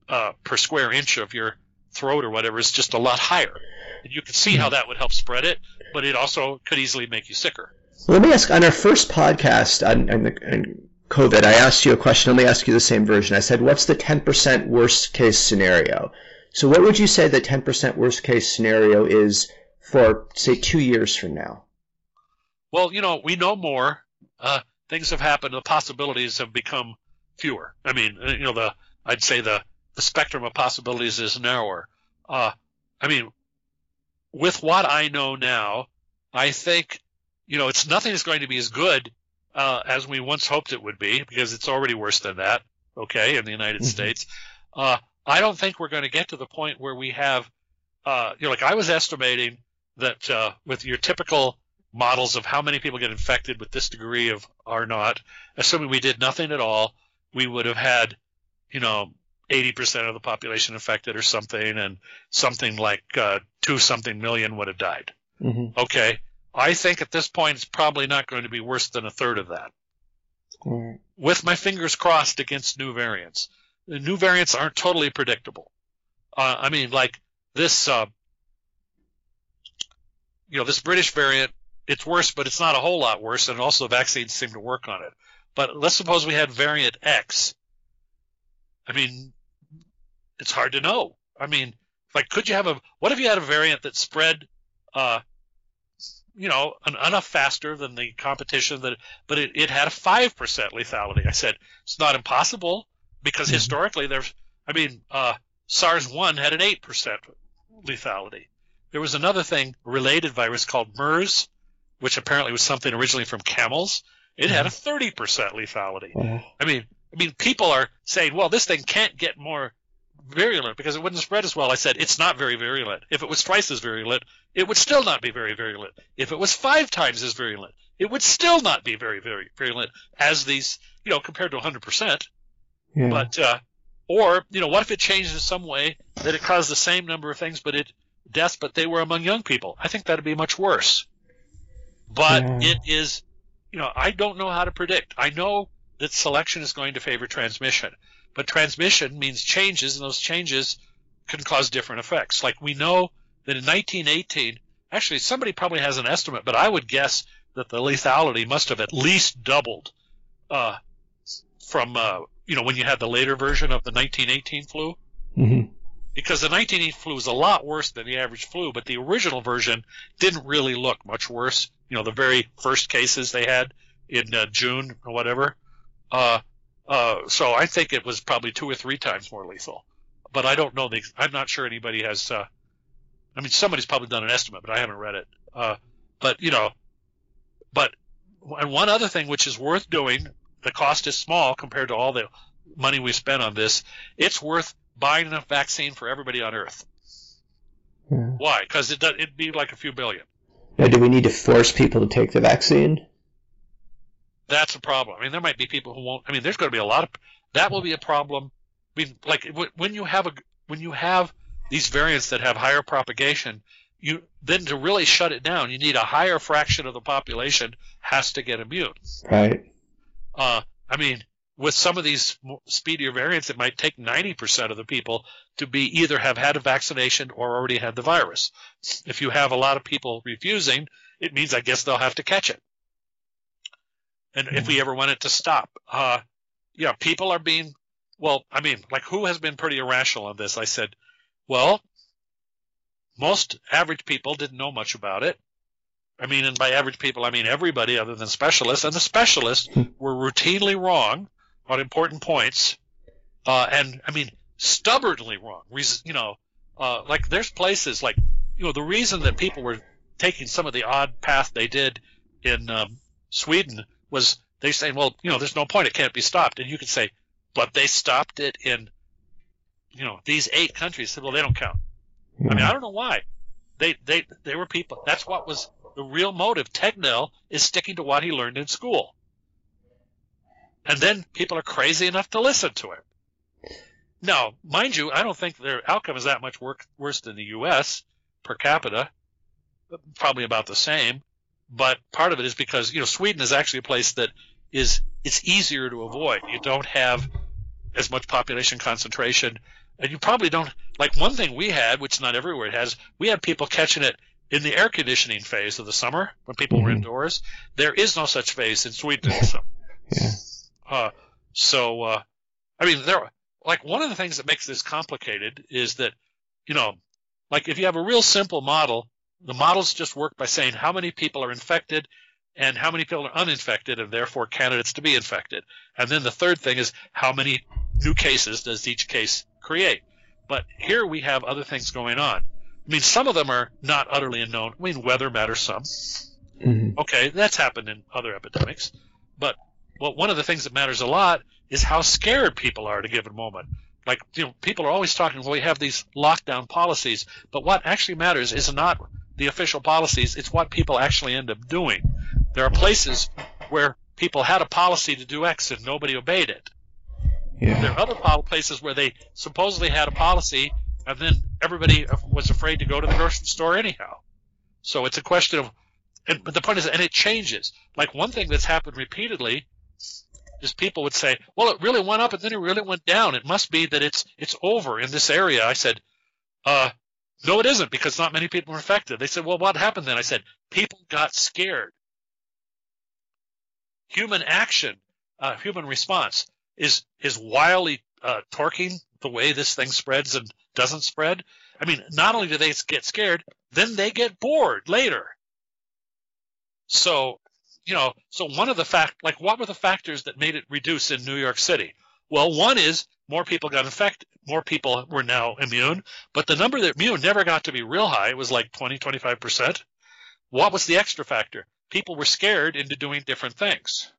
uh, per square inch of your throat or whatever is just a lot higher, and you can see how that would help spread it, but it also could easily make you sicker. Let me ask on our first podcast on, on, the, on COVID, I asked you a question. Let me ask you the same version. I said, what's the 10% worst case scenario? So what would you say the 10% worst case scenario is for, say, two years from now? Well, you know, we know more. Uh, things have happened. The possibilities have become fewer. I mean, uh, you know, the I'd say the, the spectrum of possibilities is narrower. Uh, I mean, with what I know now, I think, you know, it's nothing is going to be as good uh, as we once hoped it would be, because it's already worse than that. Okay, in the United mm-hmm. States, uh, I don't think we're going to get to the point where we have, uh, you know, like I was estimating that uh, with your typical models of how many people get infected with this degree of R naught, assuming we did nothing at all, we would have had, you know, 80% of the population infected or something, and something like uh, two something million would have died. Mm-hmm. Okay. I think at this point it's probably not going to be worse than a third of that. Mm-hmm. With my fingers crossed against new variants. The new variants aren't totally predictable. Uh, I mean, like this, uh, you know, this British variant, it's worse, but it's not a whole lot worse, and also vaccines seem to work on it. But let's suppose we had variant X. I mean, it's hard to know. I mean, like, could you have a? What if you had a variant that spread, uh, you know, an, enough faster than the competition that, but it, it had a five percent lethality? I said it's not impossible because Mhm. historically there's, I mean, uh, SARS one had an eight percent lethality. There was another thing, related virus called MERS, which apparently was something originally from camels. It had a thirty percent lethality. Uh, I mean, I mean, people are saying, well, this thing can't get more virulent because it wouldn't spread as well. I said it's not very virulent. If it was twice as virulent, it would still not be very virulent. If it was five times as virulent, it would still not be very, very virulent as these, you know, compared to 100%. yeah. But, uh, or, you know, what if it changed in some way that it caused the same number of things, but it deaths, but they were among young people? I think that'd be much worse. But Yeah. it is, you know, I don't know how to predict. I know that selection is going to favor transmission, but transmission means changes, and those changes can cause different effects. Like we know that in 1918, actually somebody probably has an estimate, but I would guess that the lethality must have at least doubled uh, from uh, you know when you had the later version of the 1918 flu Mhm. Because the 1918 flu was a lot worse than the average flu, but the original version didn't really look much worse. You know, the very first cases they had in uh, June or whatever. Uh, uh, so I think it was probably two or three times more lethal, but I don't know the. I'm not sure anybody has. Uh, I mean, somebody's probably done an estimate, but I haven't read it. Uh, but you know, but and one other thing which is worth doing, the cost is small compared to all the money we spent on this. It's worth buying enough vaccine for everybody on Earth. Yeah. Why? Because it, it'd be like a few billion. Now, do we need to force people to take the vaccine? That's a problem. I mean, there might be people who won't. I mean, there's going to be a lot of that will be a problem. I mean, like when you have a when you have these variants that have higher propagation, you then to really shut it down, you need a higher fraction of the population has to get immune. Right. Uh, I mean, with some of these speedier variants, it might take 90% of the people to be either have had a vaccination or already had the virus. If you have a lot of people refusing, it means I guess they'll have to catch it. And if we ever want it to stop, uh, yeah, people are being, well, I mean, like who has been pretty irrational on this? I said, well, most average people didn't know much about it. I mean, and by average people, I mean everybody other than specialists, and the specialists were routinely wrong on important points, uh, and I mean stubbornly wrong. Reason, you know, uh, like there's places like, you know, the reason that people were taking some of the odd path they did in um, Sweden was they saying, well, you know, there's no point, it can't be stopped, and you could say, but they stopped it in, you know, these eight countries. Said, well, they don't count. I mean, I don't know why. They they they were people. That's what was the real motive. Tegnell is sticking to what he learned in school. And then people are crazy enough to listen to it. Now, mind you, I don't think their outcome is that much work, worse than the U.S. per capita. Probably about the same. But part of it is because you know Sweden is actually a place that is it's easier to avoid. You don't have as much population concentration, and you probably don't like one thing we had, which not everywhere it has. We had people catching it in the air conditioning phase of the summer when people were Mhm. indoors. There is no such phase in Sweden. Yeah. Uh, so, uh, I mean, there, like one of the things that makes this complicated is that, you know, like if you have a real simple model, the models just work by saying how many people are infected and how many people are uninfected and therefore candidates to be infected. And then the third thing is how many new cases does each case create. But here we have other things going on. I mean, some of them are not utterly unknown. I mean, weather matters some. Mhm. Okay, that's happened in other epidemics. But well, one of the things that matters a lot is how scared people are at a given moment. like you know, people are always talking. Well, we have these lockdown policies, but what actually matters is not the official policies. It's what people actually end up doing. There are places where people had a policy to do X and nobody obeyed it. Yeah. There are other places where they supposedly had a policy and then everybody was afraid to go to the grocery store anyhow. So it's a question of, and, but the point is, and it changes. Like one thing that's happened repeatedly is people would say, "Well, it really went up and then it really went down. It must be that it's it's over in this area." I said, uh, "No, it isn't because not many people were affected." They said, "Well, what happened then?" I said, "People got scared. Human action, uh, human response is is wildly uh, torquing the way this thing spreads and doesn't spread. I mean, not only do they get scared, then they get bored later. So you know, so one of the fact, like, what were the factors that made it reduce in New York City? Well, one is more people got infected, more people were now immune, but the number that immune never got to be real high. It was like 20, 25%. What was the extra factor? People were scared into doing different things.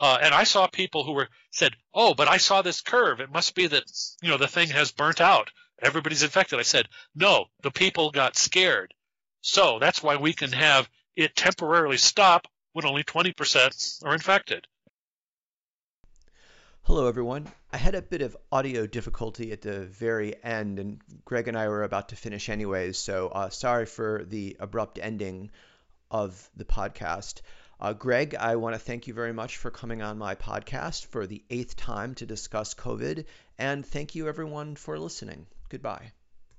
Uh, and I saw people who were said, "Oh, but I saw this curve. It must be that you know the thing has burnt out. Everybody's infected." I said, "No, the people got scared. So that's why we can have it temporarily stop when only 20% are infected. Hello, everyone. I had a bit of audio difficulty at the very end, and Greg and I were about to finish anyways, so uh, sorry for the abrupt ending of the podcast. Uh, Greg, I want to thank you very much for coming on my podcast for the eighth time to discuss COVID, and thank you, everyone, for listening. Goodbye.